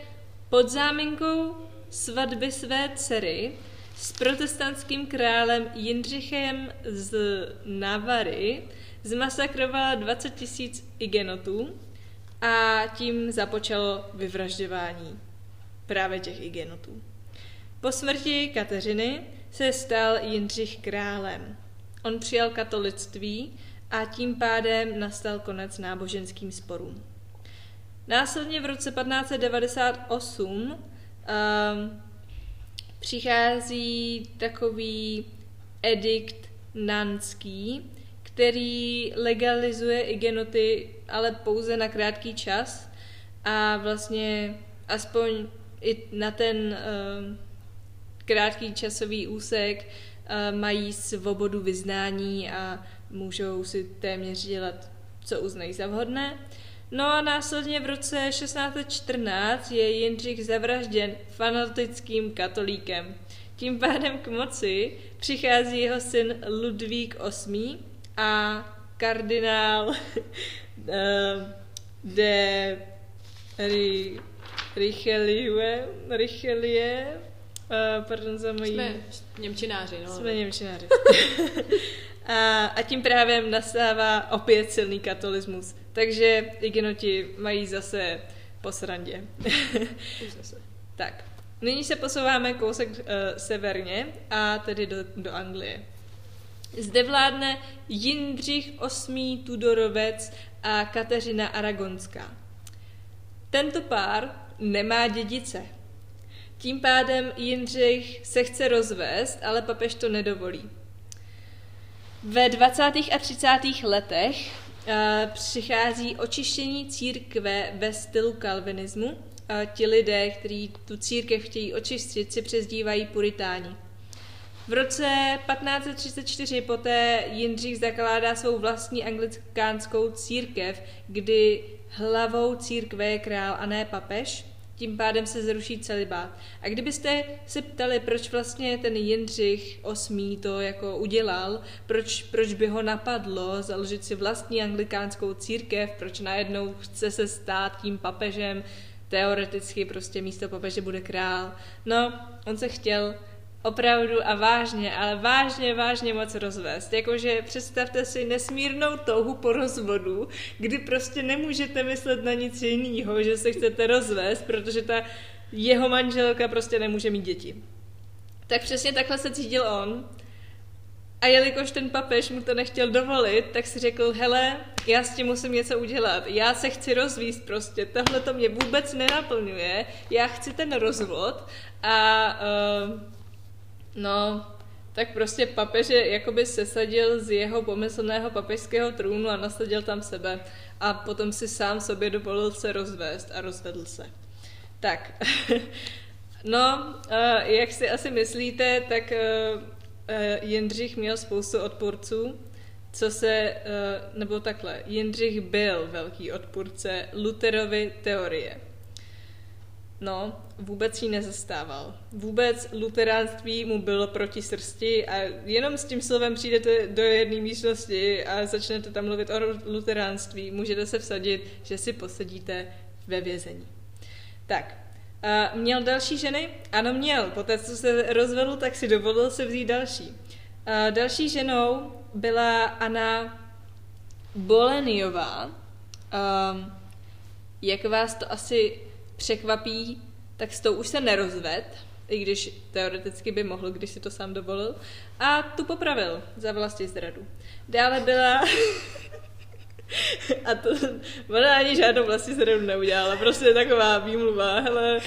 pod záminkou svatby své dcery s protestantským králem Jindřichem z Navary zmasakrovala 20 tisíc igenotů a tím započalo vyvražďování právě těch igenotů. Po smrti Kateřiny se stal Jindřich králem. On přijal katolictví a tím pádem nastal konec náboženským sporům. Následně v roce 1598 um, ehm, přichází takový edikt nanský, který legalizuje igenoty, ale pouze na krátký čas a vlastně aspoň i na ten uh, krátký časový úsek uh, mají svobodu vyznání a můžou si téměř dělat, co uznají za vhodné. No a následně v roce 1614 je Jindřich zavražděn fanatickým katolíkem. Tím pádem k moci přichází jeho syn Ludvík VIII a kardinál eh, de Richelieu, Richelieu Uh, pardon za mojí... Jsme Němčináři, no. Jsme Němčináři. a, a tím právě nastává opět silný katolismus. Takže igenoti mají zase po srandě. Zase. tak, nyní se posouváme kousek uh, severně a tedy do, do Anglie. Zde vládne Jindřich VIII. Tudorovec a Kateřina Aragonská. Tento pár nemá dědice. Tím pádem Jindřich se chce rozvést, ale papež to nedovolí. Ve 20. a 30. letech uh, přichází očištění církve ve stylu kalvinismu. Uh, ti lidé, kteří tu církev chtějí očistit, si přezdívají puritáni. V roce 1534 poté Jindřich zakládá svou vlastní anglikánskou církev, kdy hlavou církve je král a ne papež, tím pádem se zruší celibát. A kdybyste se ptali, proč vlastně ten Jindřich VIII to jako udělal, proč, proč by ho napadlo založit si vlastní anglikánskou církev, proč najednou chce se stát tím papežem, teoreticky prostě místo papeže bude král. No, on se chtěl opravdu a vážně, ale vážně, vážně moc rozvést. Jakože představte si nesmírnou touhu po rozvodu, kdy prostě nemůžete myslet na nic jiného, že se chcete rozvést, protože ta jeho manželka prostě nemůže mít děti. Tak přesně takhle se cítil on. A jelikož ten papež mu to nechtěl dovolit, tak si řekl, hele, já s tím musím něco udělat. Já se chci rozvíst prostě, tohle to mě vůbec nenaplňuje, já chci ten rozvod a uh, No, tak prostě papež je jakoby sesadil z jeho pomyslného papežského trůnu a nasadil tam sebe a potom si sám sobě dovolil se rozvést a rozvedl se. Tak, no, eh, jak si asi myslíte, tak eh, eh, Jindřich měl spoustu odpůrců, co se, nebo takhle, Jindřich byl velký odpůrce Luterovy teorie. No, vůbec ji nezastával. Vůbec luteránství mu bylo proti srsti a jenom s tím slovem přijdete do jedné místnosti a začnete tam mluvit o luteránství, můžete se vsadit, že si posedíte ve vězení. Tak, a měl další ženy? Ano, měl. Poté, co se rozvedl, tak si dovolil se vzít další. A další ženou byla Anna Boleniová. Um, jak vás to asi překvapí, tak s tou už se nerozved, i když teoreticky by mohl, když si to sám dovolil, a tu popravil za vlastní zradu. Dále byla... a to, ona ani žádnou vlastní zradu neudělala, prostě je taková výmluva, hele,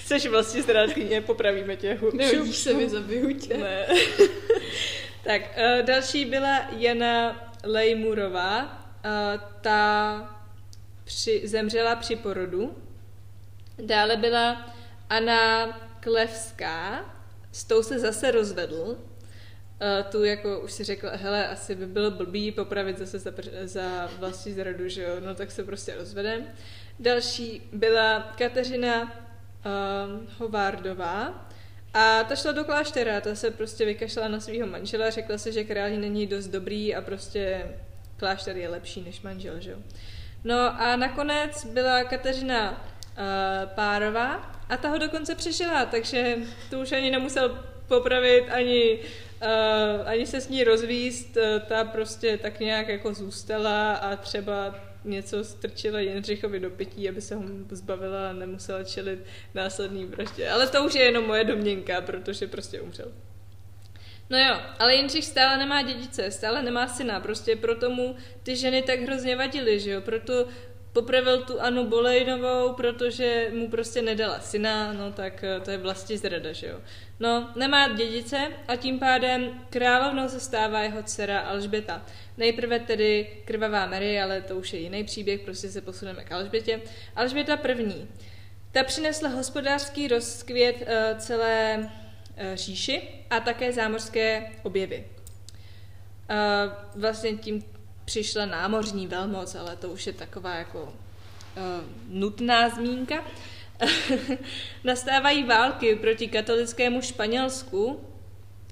chceš vlastní zrádkyně, popravíme tě. Nehodíš se mi, zabiju tě. Ne. tak, uh, další byla Jana Lejmurová, uh, ta při, zemřela při porodu, Dále byla Anna Klevská, s tou se zase rozvedl. Uh, tu jako už si řekl, hele, asi by bylo blbý popravit zase za, za vlastní zradu, že jo, no tak se prostě rozvedem. Další byla Kateřina uh, Hovardová, a ta šla do kláštera, ta se prostě vykašla na svého manžela, řekla si, že králi není dost dobrý a prostě klášter je lepší než manžel, že jo. No a nakonec byla Kateřina uh, Párová a ta ho dokonce přežila, takže tu už ani nemusel popravit, ani, uh, ani se s ní rozvíst, uh, ta prostě tak nějak jako zůstala a třeba něco strčila Jindřichovi do pití, aby se ho zbavila a nemusela čelit následný vraždě. Ale to už je jenom moje domněnka, protože prostě umřel. No jo, ale Jindřich stále nemá dědice, stále nemá syna, prostě proto mu ty ženy tak hrozně vadily, že jo, proto popravil tu Anu Bolejnovou, protože mu prostě nedala syna, no tak eh, to je vlastně zrada, že jo. No, nemá dědice a tím pádem královnou se stává jeho dcera Alžběta. Nejprve tedy krvavá Mary, ale to už je jiný příběh, prostě se posuneme k Alžbětě. Alžběta první. Ta přinesla hospodářský rozkvět uh, celé uh, říši a také zámořské objevy. Vlastně tím přišla námořní velmoc, ale to už je taková jako uh, nutná zmínka. Nastávají války proti katolickému Španělsku,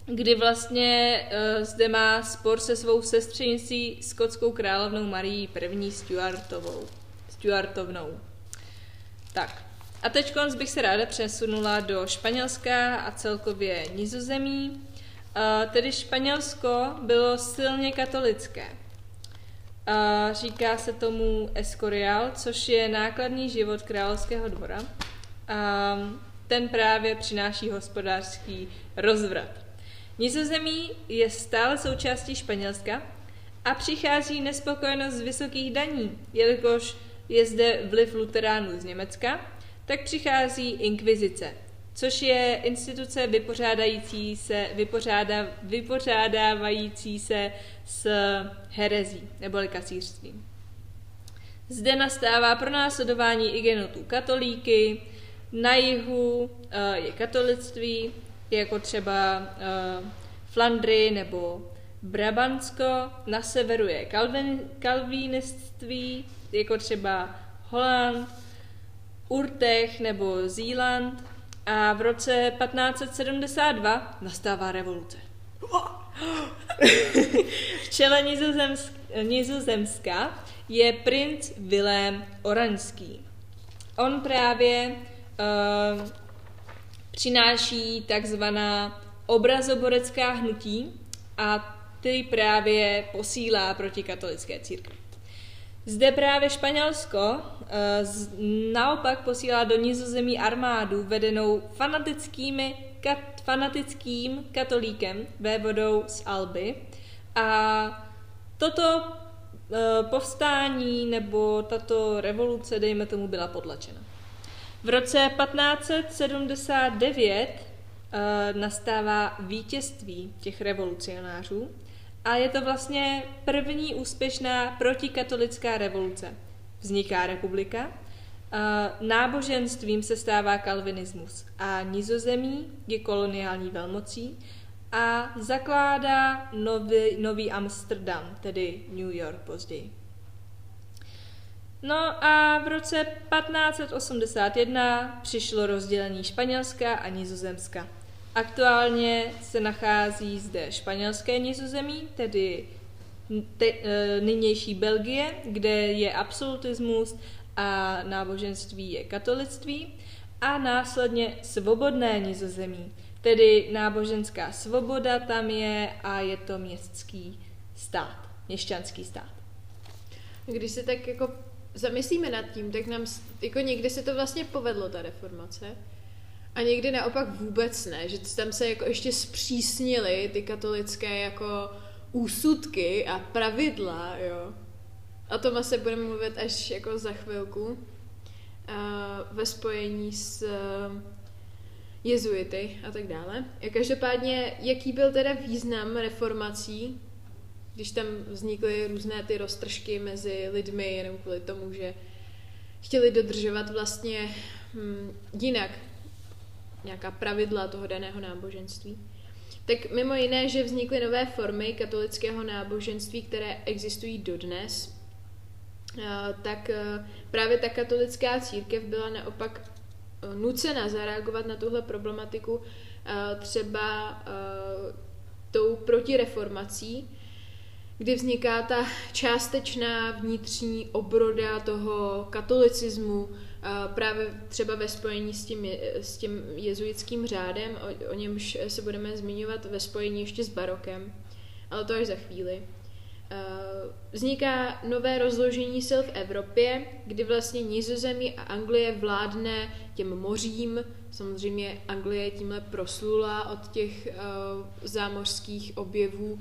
kdy vlastně uh, zde má spor se svou sestřenicí skotskou královnou Marií I. Stuartovou. Stuartovnou. Tak. A teď bych se ráda přesunula do Španělska a celkově Nizozemí. Uh, tedy Španělsko bylo silně katolické. Uh, říká se tomu Escorial, což je nákladný život královského dvora. Uh, ten právě přináší hospodářský rozvrat. Nizozemí je stále součástí Španělska a přichází nespokojenost z vysokých daní, jelikož je zde vliv luteránů z Německa, tak přichází inkvizice, což je instituce vypořádající se, vypořáda, vypořádávající se s herezí neboli kacířstvím. Zde nastává pronásledování igenotů katolíky, na jihu uh, je katolictví, jako třeba uh, Flandry nebo Brabantsko, na severu je kalvin, kalviniství, jako třeba Holand, Urtech nebo Zíland a v roce 1572 nastává revoluce. v čele Nizozemsk- Nizozemska je princ Vilém Oranský. On právě uh, přináší takzvaná obrazoborecká hnutí a ty právě posílá proti katolické církvi. Zde právě Španělsko z, naopak posílá do nizozemí armádu vedenou fanatickými, kat, fanatickým katolíkem vévodou z Alby a toto uh, povstání nebo tato revoluce, dejme tomu, byla potlačena. V roce 1579 uh, nastává vítězství těch revolucionářů a je to vlastně první úspěšná protikatolická revoluce. Vzniká republika, náboženstvím se stává kalvinismus a nizozemí je koloniální velmocí a zakládá nový, nový Amsterdam, tedy New York později. No a v roce 1581 přišlo rozdělení Španělska a Nizozemska. Aktuálně se nachází zde španělské nizozemí, tedy te, e, nynější Belgie, kde je absolutismus a náboženství je katolictví a následně svobodné nizozemí, tedy náboženská svoboda tam je a je to městský stát, měšťanský stát. Když se tak jako zamyslíme nad tím, tak nám jako někdy se to vlastně povedlo, ta reformace, a někdy naopak vůbec ne, že tam se jako ještě zpřísnily ty katolické jako úsudky a pravidla, jo. O tom asi budeme mluvit až jako za chvilku uh, ve spojení s uh, jezuity a tak dále. Každopádně, jaký byl teda význam reformací, když tam vznikly různé ty roztržky mezi lidmi jenom kvůli tomu, že chtěli dodržovat vlastně hm, jinak nějaká pravidla toho daného náboženství. Tak mimo jiné, že vznikly nové formy katolického náboženství, které existují dodnes, tak e, právě ta katolická církev byla naopak e, nucena zareagovat na tuhle problematiku třeba tou protireformací, kdy vzniká ta částečná vnitřní obroda toho katolicismu, právě třeba ve spojení s tím, s tím jezuitským řádem, o, o němž se budeme zmiňovat ve spojení ještě s barokem, ale to až za chvíli. Vzniká nové rozložení sil v Evropě, kdy vlastně Nizozemí a Anglie vládne těm mořím. Samozřejmě Anglie tímhle proslula od těch uh, zámořských objevů,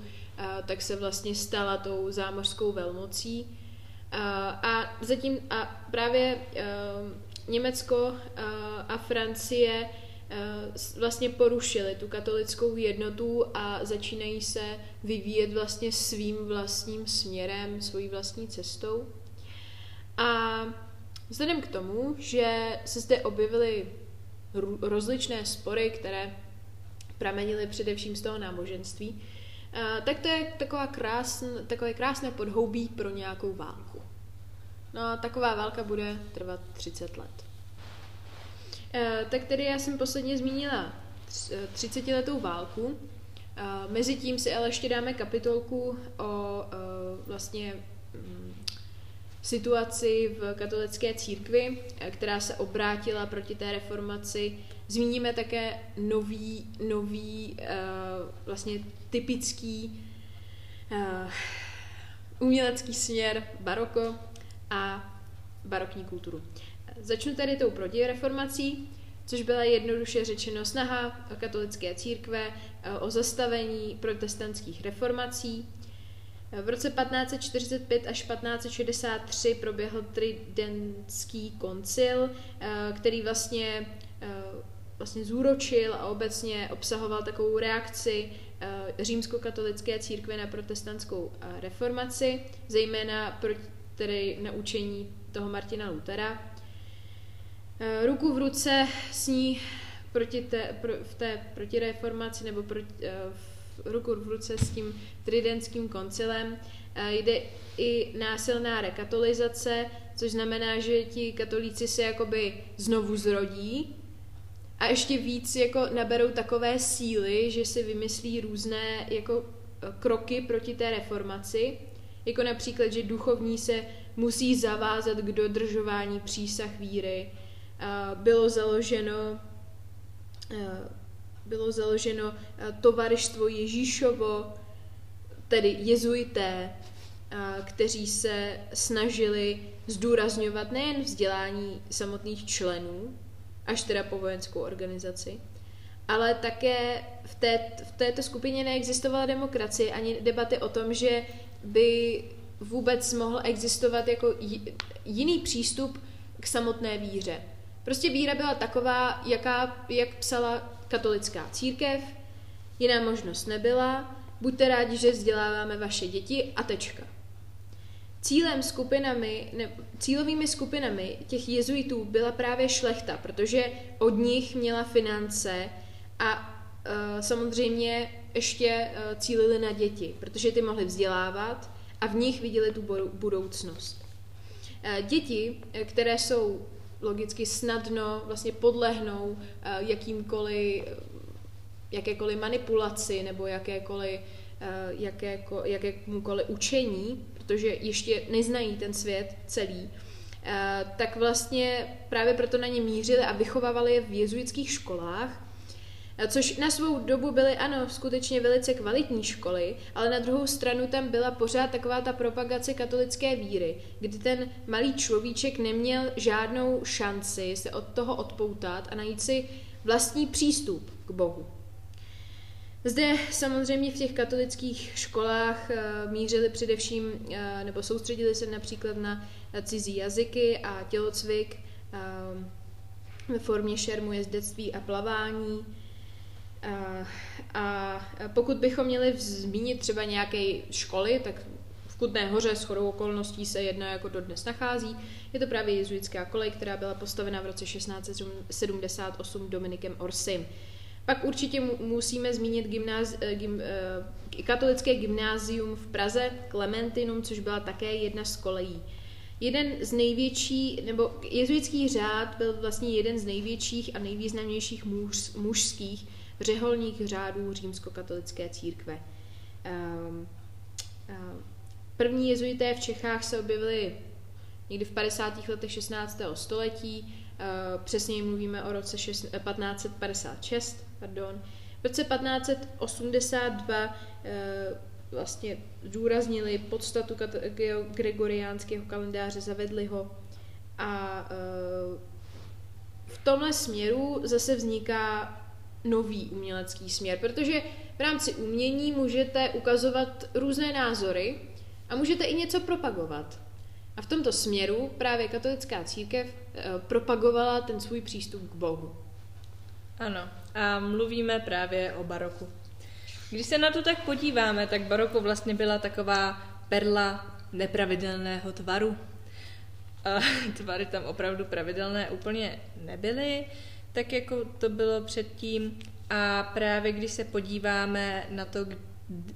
tak se vlastně stala tou zámořskou velmocí. A zatím a právě Německo a Francie vlastně porušili tu katolickou jednotu a začínají se vyvíjet vlastně svým vlastním směrem, svojí vlastní cestou. A vzhledem k tomu, že se zde objevily rozličné spory, které pramenily především z toho náboženství, tak to je taková krásn, takové krásné podhoubí pro nějakou válku. No taková válka bude trvat 30 let. E, tak tedy já jsem posledně zmínila 30 letou válku. Mezitím si ale ještě dáme kapitolku o vlastně mm, situaci v katolické církvi, která se obrátila proti té reformaci. Zmíníme také nový, nový vlastně typický umělecký směr baroko a barokní kulturu. Začnu tady tou protireformací, což byla jednoduše řečeno snaha katolické církve eh, o zastavení protestantských reformací. V roce 1545 až 1563 proběhl Tridentský koncil, eh, který vlastně, eh, vlastně zúročil a obecně obsahoval takovou reakci římskokatolické církve na protestantskou reformaci, zejména proti tedy na učení toho Martina Lutera. Eh, ruku v ruce s ní proti té, pro, v té protireformaci nebo proti, eh, v, ruku v ruce s tím tridentským koncilem. Eh, jde i násilná rekatolizace, což znamená, že ti katolíci se jakoby znovu zrodí a ještě víc jako naberou takové síly, že si vymyslí různé jako kroky proti té reformaci, jako například, že duchovní se musí zavázat k dodržování přísah víry, bylo založeno bylo založeno tovarištvo Ježíšovo, tedy jezuité, kteří se snažili zdůrazňovat nejen vzdělání samotných členů, až teda po vojenskou organizaci, ale také v, té, v této skupině neexistovala demokracie ani debaty o tom, že by vůbec mohl existovat jako jiný přístup k samotné víře. Prostě víra byla taková, jaká, jak psala katolická církev, jiná možnost nebyla, buďte rádi, že vzděláváme vaše děti a tečka. Cílem skupinami, ne, cílovými skupinami těch jezuitů byla právě šlechta, protože od nich měla finance a e, samozřejmě ještě e, cílili na děti, protože ty mohly vzdělávat a v nich viděli tu budoucnost. E, děti, které jsou logicky snadno vlastně podlehnou eh, jakýmkoliv, jakékoliv manipulaci nebo jakékoliv, eh, jakéko, jakémukoliv učení, protože ještě neznají ten svět celý, eh, tak vlastně právě proto na ně mířili a vychovávali je v jezuitských školách, Což na svou dobu byly, ano, skutečně velice kvalitní školy, ale na druhou stranu tam byla pořád taková ta propagace katolické víry, kdy ten malý človíček neměl žádnou šanci se od toho odpoutat a najít si vlastní přístup k Bohu. Zde samozřejmě v těch katolických školách eh, mířili především, eh, nebo soustředili se například na cizí jazyky a tělocvik eh, ve formě šermu, jezdectví a plavání, a pokud bychom měli zmínit třeba nějaké školy, tak v Kutné hoře s chodou okolností se jedna jako dodnes nachází. Je to právě jezuitská kolej, která byla postavena v roce 1678 Dominikem Orsym. Pak určitě musíme zmínit gymnáz, eh, gym, eh, katolické gymnázium v Praze, Clementinum, což byla také jedna z kolejí. Jeden z největší, nebo jezuitský řád byl vlastně jeden z největších a nejvýznamnějších muž, mužských řeholních řádů římskokatolické církve. Ehm, ehm, první jezuité v Čechách se objevili někdy v 50. letech 16. století, ehm, přesněji mluvíme o roce 1556, pardon. V roce 1582 vlastně zdůraznili podstatu gregoriánského kalendáře, zavedli ho a v tomhle směru zase vzniká nový umělecký směr, protože v rámci umění můžete ukazovat různé názory a můžete i něco propagovat. A v tomto směru právě katolická církev eh, propagovala ten svůj přístup k Bohu. Ano, a mluvíme právě o baroku. Když se na to tak podíváme, tak baroko vlastně byla taková perla nepravidelného tvaru. A tvary tam opravdu pravidelné úplně nebyly tak jako to bylo předtím. A právě když se podíváme na to,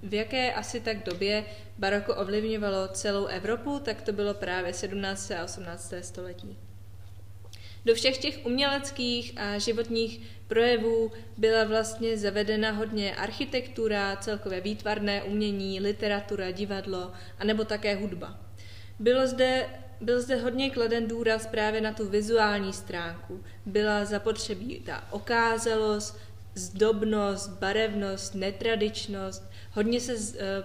v jaké asi tak době baroko ovlivňovalo celou Evropu, tak to bylo právě 17. a 18. století. Do všech těch uměleckých a životních projevů byla vlastně zavedena hodně architektura, celkové výtvarné umění, literatura, divadlo a nebo také hudba. Bylo zde byl zde hodně kladen důraz právě na tu vizuální stránku. Byla zapotřebí ta okázalost, zdobnost, barevnost, netradičnost. Hodně se uh,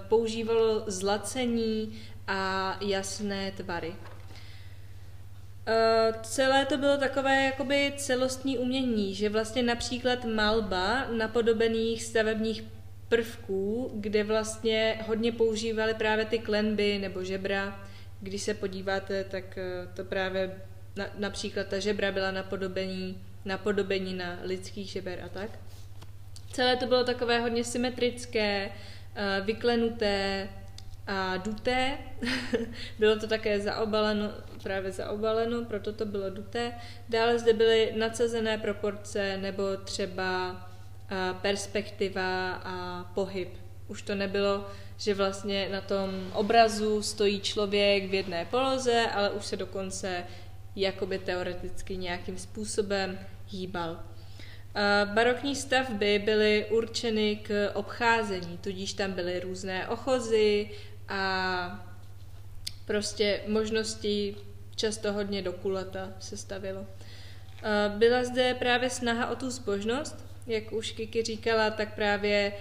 používalo zlacení a jasné tvary. Uh, celé to bylo takové jakoby celostní umění, že vlastně například malba napodobených stavebních prvků, kde vlastně hodně používali právě ty klenby nebo žebra. Když se podíváte, tak uh, to právě na, například ta žebra byla napodobení, napodobení na lidských žeber a tak. Celé to bylo takové hodně symetrické, uh, vyklenuté, a duté. bylo to také zaobaleno, právě zaobaleno, proto to bylo duté. Dále zde byly nadsazené proporce nebo třeba perspektiva a pohyb. Už to nebylo, že vlastně na tom obrazu stojí člověk v jedné poloze, ale už se dokonce jakoby teoreticky nějakým způsobem hýbal. Barokní stavby byly určeny k obcházení, tudíž tam byly různé ochozy, a prostě možnosti často hodně do kulata se stavilo. Byla zde právě snaha o tu zbožnost, jak už Kiki říkala, tak právě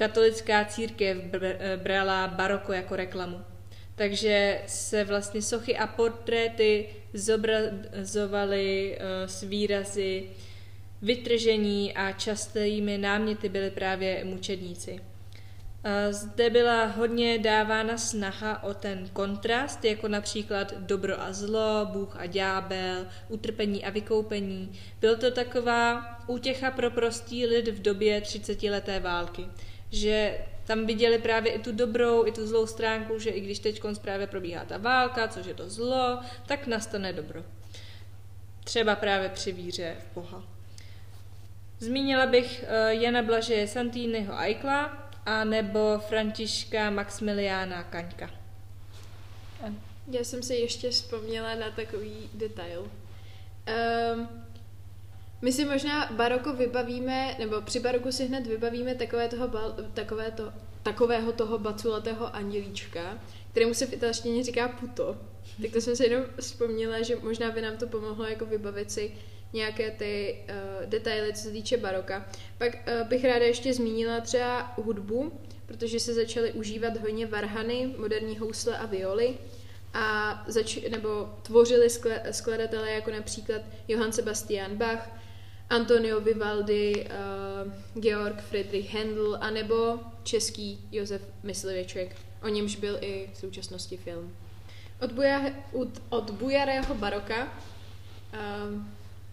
katolická církev brala baroko jako reklamu. Takže se vlastně sochy a portréty zobrazovaly e, s výrazy vytržení a častými náměty byly právě mučedníci. Zde byla hodně dávána snaha o ten kontrast, jako například dobro a zlo, Bůh a ďábel, utrpení a vykoupení. Byl to taková útěcha pro prostý lid v době 30-leté války, že tam viděli právě i tu dobrou, i tu zlou stránku, že i když teď právě probíhá ta válka, což je to zlo, tak nastane dobro. Třeba právě při víře v Boha. Zmínila bych eh, Jana Blažeje Santýnyho Aikla, a nebo Františka Maximiliána Kaňka. Já jsem si ještě vzpomněla na takový detail. Um, my si možná baroko vybavíme, nebo při baroku si hned vybavíme takové toho, takové to, takového toho baculatého andělíčka, kterému se v italštině říká puto. Tak to jsem si jenom vzpomněla, že možná by nám to pomohlo jako vybavit si nějaké ty uh, detaily, co se týče baroka. Pak uh, bych ráda ještě zmínila třeba hudbu, protože se začaly užívat hodně varhany, moderní housle a violy a zač- nebo tvořili skle- skladatelé jako například Johann Sebastian Bach, Antonio Vivaldi, uh, Georg Friedrich Händel a nebo český Josef Myslivěček, o němž byl i v současnosti film. Od, buja, od, od bujarého baroka uh,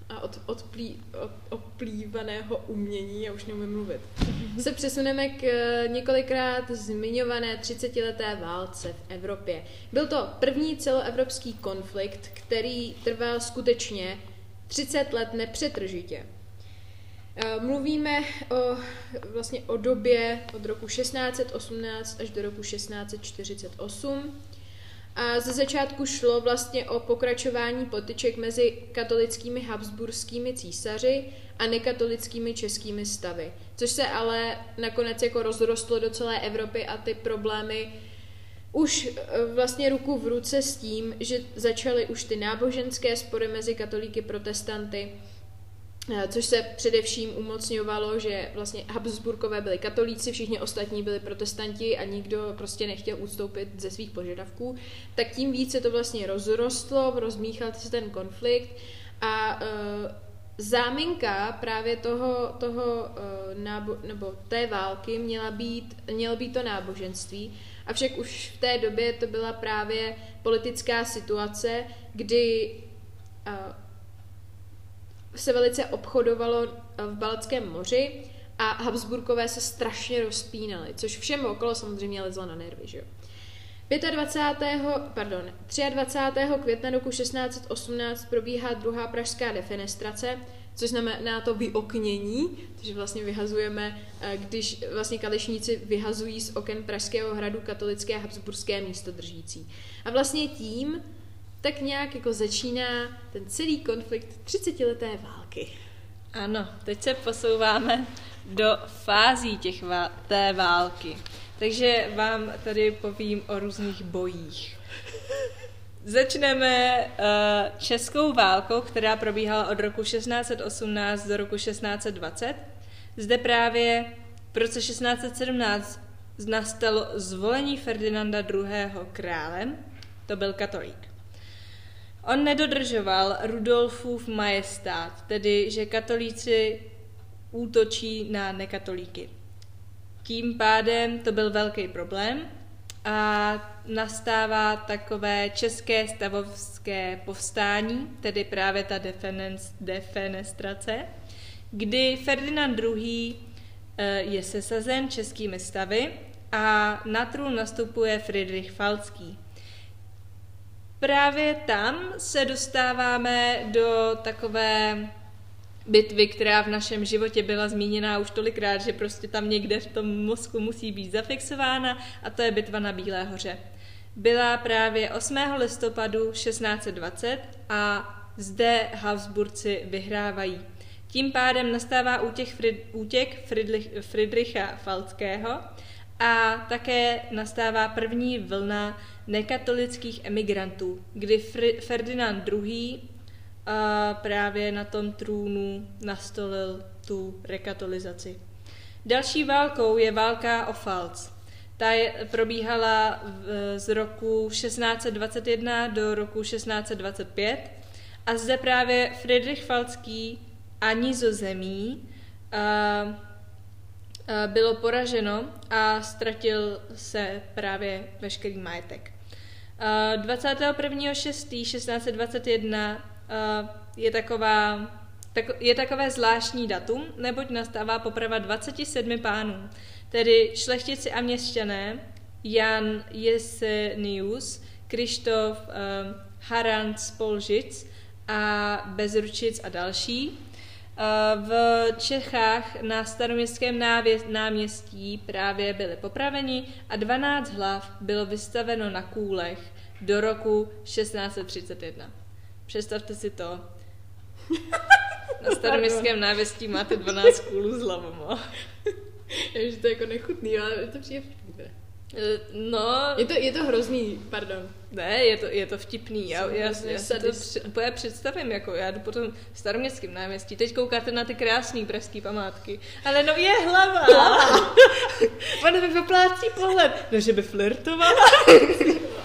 a od, odplý, od oplývaného umění, já už neumím mluvit, se přesuneme k eh, několikrát zmiňované 30-leté válce v Evropě. Byl to první celoevropský konflikt, který trval skutečně 30 let nepřetržitě. Eh, mluvíme o, vlastně o době od roku 1618 až do roku 1648 a ze začátku šlo vlastně o pokračování potyček mezi katolickými habsburskými císaři a nekatolickými českými stavy, což se ale nakonec jako rozrostlo do celé Evropy a ty problémy už e, vlastně ruku v ruce s tím, že začaly už ty náboženské spory mezi katolíky protestanty, Eh, což se především umocňovalo, že vlastně Habsburkové byli katolíci, všichni ostatní byli protestanti a nikdo prostě nechtěl ustoupit ze svých požadavků, tak tím více to vlastně rozrostlo, rozmíchal se ten konflikt a uh, záminka právě toho, toho uh, nábo, nebo té války měla být, mělo být to náboženství, avšak už v té době to byla právě politická situace, kdy uh, se velice obchodovalo eh, v Balackém moři a Habsburkové se strašně rozpínali, což všem okolo samozřejmě lezlo na nervy, že jo. 25. Pardon, 23. května roku 1618 probíhá druhá pražská defenestrace, což znamená to vyoknění, takže vlastně vyhazujeme, eh, když vlastně kalešníci vyhazují z oken Pražského hradu katolické a habsburské místo držící. A vlastně tím tak nějak jako začíná ten celý konflikt 30-leté války. Ano, teď se posouváme do fází těch vá- té války. Takže vám tady povím o různých bojích. Začneme uh, českou válkou, která probíhala od roku 1618 do roku 1620. Zde právě v roce 1617 nastalo zvolení Ferdinanda II. králem, to byl katolík. On nedodržoval Rudolfův majestát, tedy že katolíci útočí na nekatolíky. Tím pádem to byl velký problém a nastává takové české stavovské povstání, tedy právě ta defenestrace, kdy Ferdinand II. Eh, je sesazen českými stavy a na trůn nastupuje Friedrich Falcký. Právě tam se dostáváme do takové bitvy, která v našem životě byla zmíněná už tolikrát, že prostě tam někde v tom mozku musí být zafixována a to je bitva na Bílé hoře. Byla právě 8. listopadu 1620 a zde Habsburci vyhrávají. Tím pádem nastává útěk, Frid, útěk Friedricha Falckého a také nastává první vlna nekatolických emigrantů, kdy Ferdinand II a právě na tom trůnu nastolil tu rekatolizaci. Další válkou je válka o Falc. Ta je, probíhala z roku 1621 do roku 1625 a zde právě Friedrich Falcký a nizozemí a, a bylo poraženo a ztratil se právě veškerý majetek. 21.6.1621 je taková tak, je takové zvláštní datum, neboť nastává poprava 27 pánů, tedy šlechtici a měšťané Jan Jesenius, Krištof uh, Harant Spolžic a Bezručic a další. V Čechách na staroměstském náměstí právě byli popraveni a 12 hlav bylo vystaveno na kůlech do roku 1631. Představte si to. Na staroměstském návěstí máte 12 kůlů s hlavama. Je, že to je jako nechutný, ale to přijde Eh, no... Je to, je to hrozný, pardon. Ne, je to, je to vtipný. Já, já, já si to úplně představím, jako já jdu po tom staroměstském náměstí. Teď koukáte na ty krásné pražské památky. Ale no je hlava! hlava. Ona mi vyplácí pohled. No, že by flirtovala.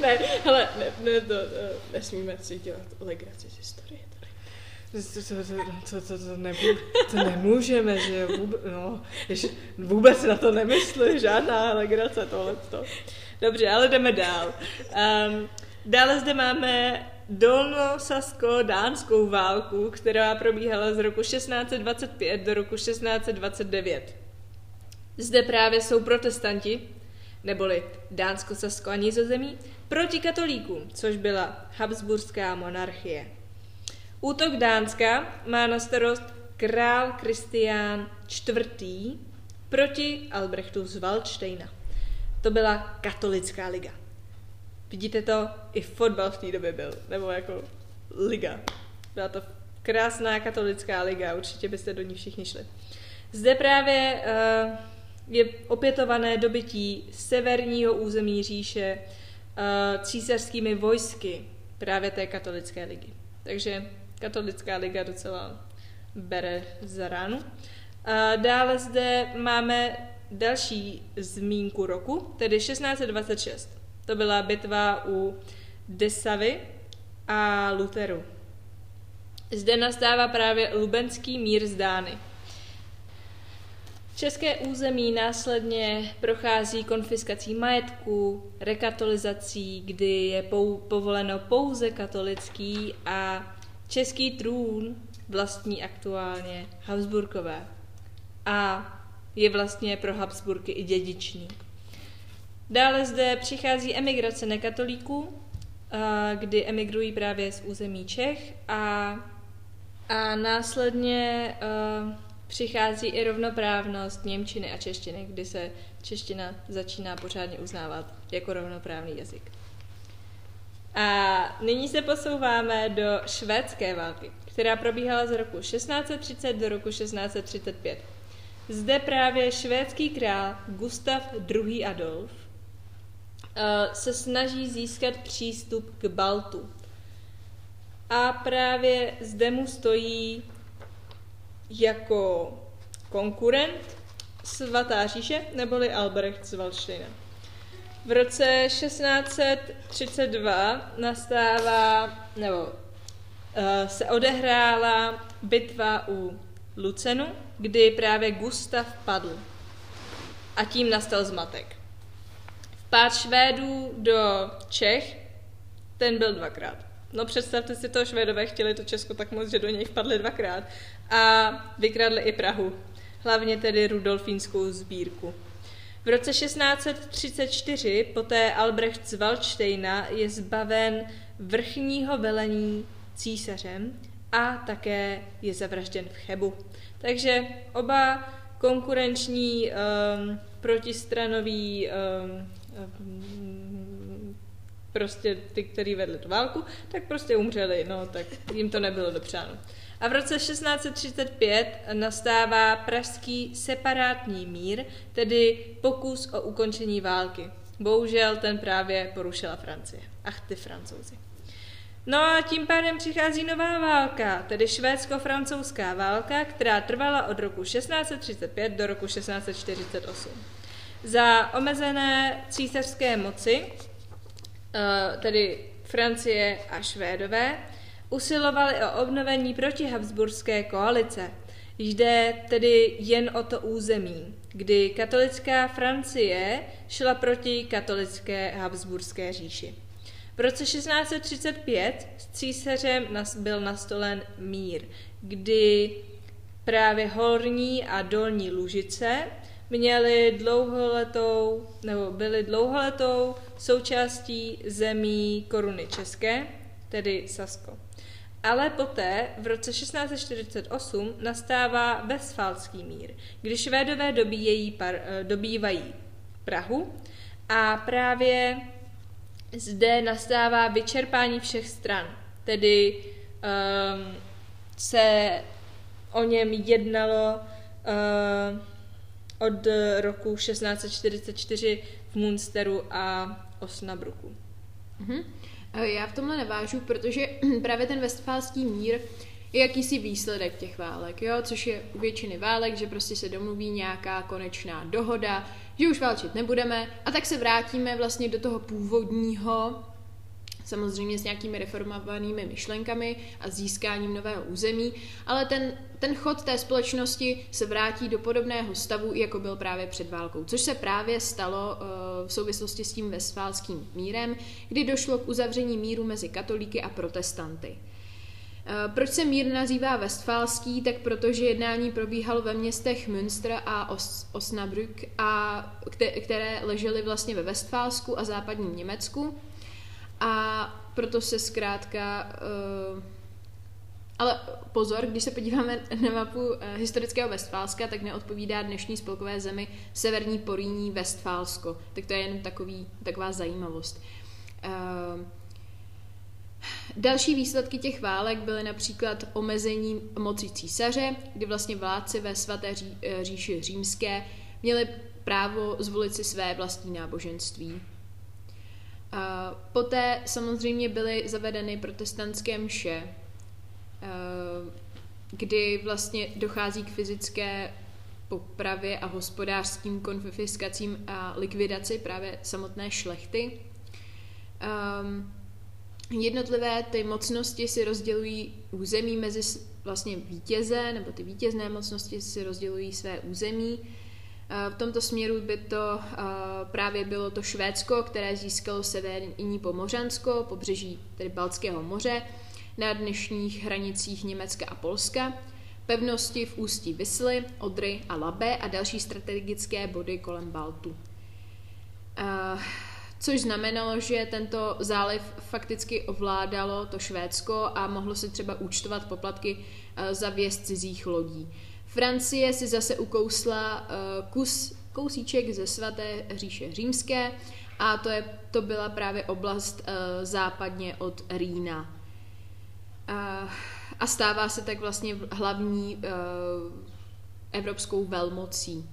ne, hele, ne, ne, to, to, nesmíme si dělat legraci z historie. To, to, to, to, to, nemů, to nemůžeme, že vůbec, no, jež, vůbec na to nemysli, žádná legrace tohle. Dobře, ale jdeme dál. Um, dále zde máme Dolnosasko-dánskou válku, která probíhala z roku 1625 do roku 1629. Zde právě jsou protestanti, neboli Dánsko, Sasko a Nizozemí, proti katolíkům, což byla Habsburská monarchie. Útok Dánska má na starost král Kristián IV. proti Albrechtu z Waldsteina. To byla katolická liga. Vidíte to? I fotbal v té době byl. Nebo jako liga. Byla to krásná katolická liga, určitě byste do ní všichni šli. Zde právě uh, je opětované dobytí severního území říše uh, císařskými vojsky právě té katolické ligy. Takže katolická liga docela bere za ránu. Dále zde máme další zmínku roku, tedy 1626. To byla bitva u Desavy a Luteru. Zde nastává právě lubenský mír z Dány. České území následně prochází konfiskací majetku, rekatolizací, kdy je pou, povoleno pouze katolický a Český trůn vlastní aktuálně Habsburkové a je vlastně pro Habsburky i dědičný. Dále zde přichází emigrace nekatolíků, kdy emigrují právě z území Čech a, a následně přichází i rovnoprávnost Němčiny a češtiny, kdy se čeština začíná pořádně uznávat jako rovnoprávný jazyk. A nyní se posouváme do švédské války, která probíhala z roku 1630 do roku 1635. Zde právě švédský král Gustav II. Adolf se snaží získat přístup k Baltu. A právě zde mu stojí jako konkurent svatá říše neboli Albrecht z Waldsteina. V roce 1632 nastává, nebo uh, se odehrála bitva u Lucenu, kdy právě Gustav padl. A tím nastal zmatek. Vpád Švédů do Čech, ten byl dvakrát. No představte si to, Švédové chtěli to Česko tak moc, že do něj vpadli dvakrát. A vykradli i Prahu, hlavně tedy Rudolfínskou sbírku. V roce 1634 poté Albrecht z Waldsteina je zbaven vrchního velení císařem a také je zavražděn v Chebu. Takže oba konkurenční um, protistranoví um, prostě ty, který vedli tu válku, tak prostě umřeli, no tak jim to nebylo dopřáno. A v roce 1635 nastává pražský separátní mír, tedy pokus o ukončení války. Bohužel ten právě porušila Francie. Ach ty francouzi. No a tím pádem přichází nová válka, tedy švédsko-francouzská válka, která trvala od roku 1635 do roku 1648. Za omezené císařské moci, tedy Francie a Švédové, usilovali o obnovení protihabsburské koalice. Jde tedy jen o to území, kdy katolická Francie šla proti katolické habsburské říši. V roce 1635 s císařem byl nastolen mír, kdy právě Horní a Dolní Lužice měly dlouholetou, nebo byly dlouholetou součástí zemí koruny české, tedy Sasko. Ale poté, v roce 1648, nastává Westfalský mír, kdy Švédové dobíjejí par, eh, dobývají Prahu a právě zde nastává vyčerpání všech stran. Tedy um, se o něm jednalo uh, od roku 1644 v Munsteru a Osnabruku. Mm-hmm. Já v tomhle nevážu, protože právě ten westfálský mír je jakýsi výsledek těch válek, jo? což je u většiny válek, že prostě se domluví nějaká konečná dohoda, že už válčit nebudeme a tak se vrátíme vlastně do toho původního samozřejmě s nějakými reformovanými myšlenkami a získáním nového území, ale ten, ten chod té společnosti se vrátí do podobného stavu, jako byl právě před válkou, což se právě stalo uh, v souvislosti s tím vesfálským mírem, kdy došlo k uzavření míru mezi katolíky a protestanty. Eh, proč se mír nazývá Westfálský? Tak protože jednání probíhalo ve městech Münster a Os- Osnabrück, a, které ležely vlastně ve Westfálsku a západním Německu. A proto se zkrátka... Uh, ale pozor, když se podíváme na mapu uh, historického Westfálska, tak neodpovídá dnešní spolkové zemi Severní Poríní Westfálsko. Tak to je jen takový, taková zajímavost. Uh, Další výsledky těch válek byly například omezení moci císaře, kdy vlastně vládci ve svaté ří, říši římské měli právo zvolit si své vlastní náboženství. Poté samozřejmě byly zavedeny protestantské mše, kdy vlastně dochází k fyzické popravě a hospodářským konfiskacím a likvidaci právě samotné šlechty. Jednotlivé ty mocnosti si rozdělují území mezi vlastně vítěze, nebo ty vítězné mocnosti si rozdělují své území v tomto směru by to právě bylo to Švédsko, které získalo severní Pomořansko, pobřeží tedy Baltského moře, na dnešních hranicích Německa a Polska, pevnosti v ústí Vysly, Odry a Labe a další strategické body kolem Baltu. Což znamenalo, že tento záliv fakticky ovládalo to Švédsko a mohlo si třeba účtovat poplatky za věst cizích lodí. Francie si zase ukousla uh, kus, kousíček ze svaté říše římské a to, je, to byla právě oblast uh, západně od Rýna. Uh, a stává se tak vlastně hlavní evropskou velmocí.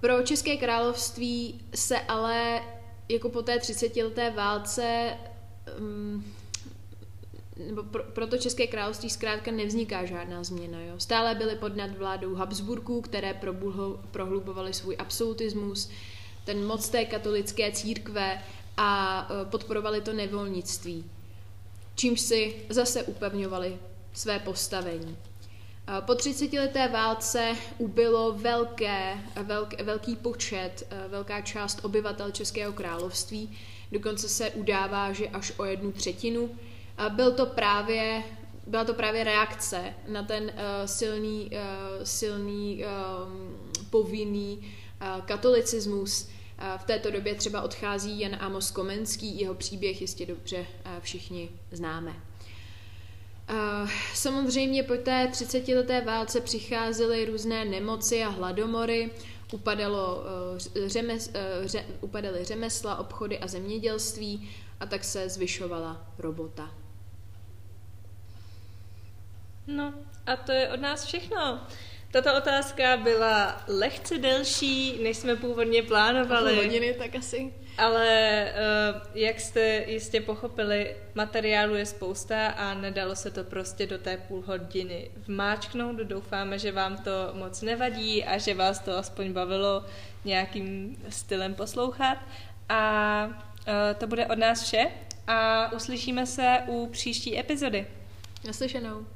Pro České království se ale jako po té 30 leté válce um, nebo pro, proto České království zkrátka nevzniká žádná změna. Jo. Stále byly pod nadvládou Habsburků, které prohlubovaly svůj absolutismus, ten moc té katolické církve a e, podporovali to nevolnictví, čímž si zase upevňovali své postavení. E, po 30-leté válce ubylo velké, velk, velký počet, e, velká část obyvatel Českého království, dokonce se udává, že až o jednu třetinu. Byl to právě, byla to právě reakce na ten uh, silný, uh, silný um, povinný uh, katolicismus, v této době třeba odchází Jan Amos Komenský, jeho příběh jistě dobře všichni známe. Samozřejmě po té 30-leté válce přicházely různé nemoci a hladomory, upadalo, řemes, ře, upadaly řemesla, obchody a zemědělství a tak se zvyšovala robota. No a to je od nás všechno. Tato otázka byla lehce delší, než jsme původně plánovali. hodiny, tak asi. Ale uh, jak jste jistě pochopili, materiálu je spousta a nedalo se to prostě do té půl hodiny vmáčknout. Doufáme, že vám to moc nevadí a že vás to aspoň bavilo nějakým stylem poslouchat. A uh, to bude od nás vše a uslyšíme se u příští epizody. Naslyšenou.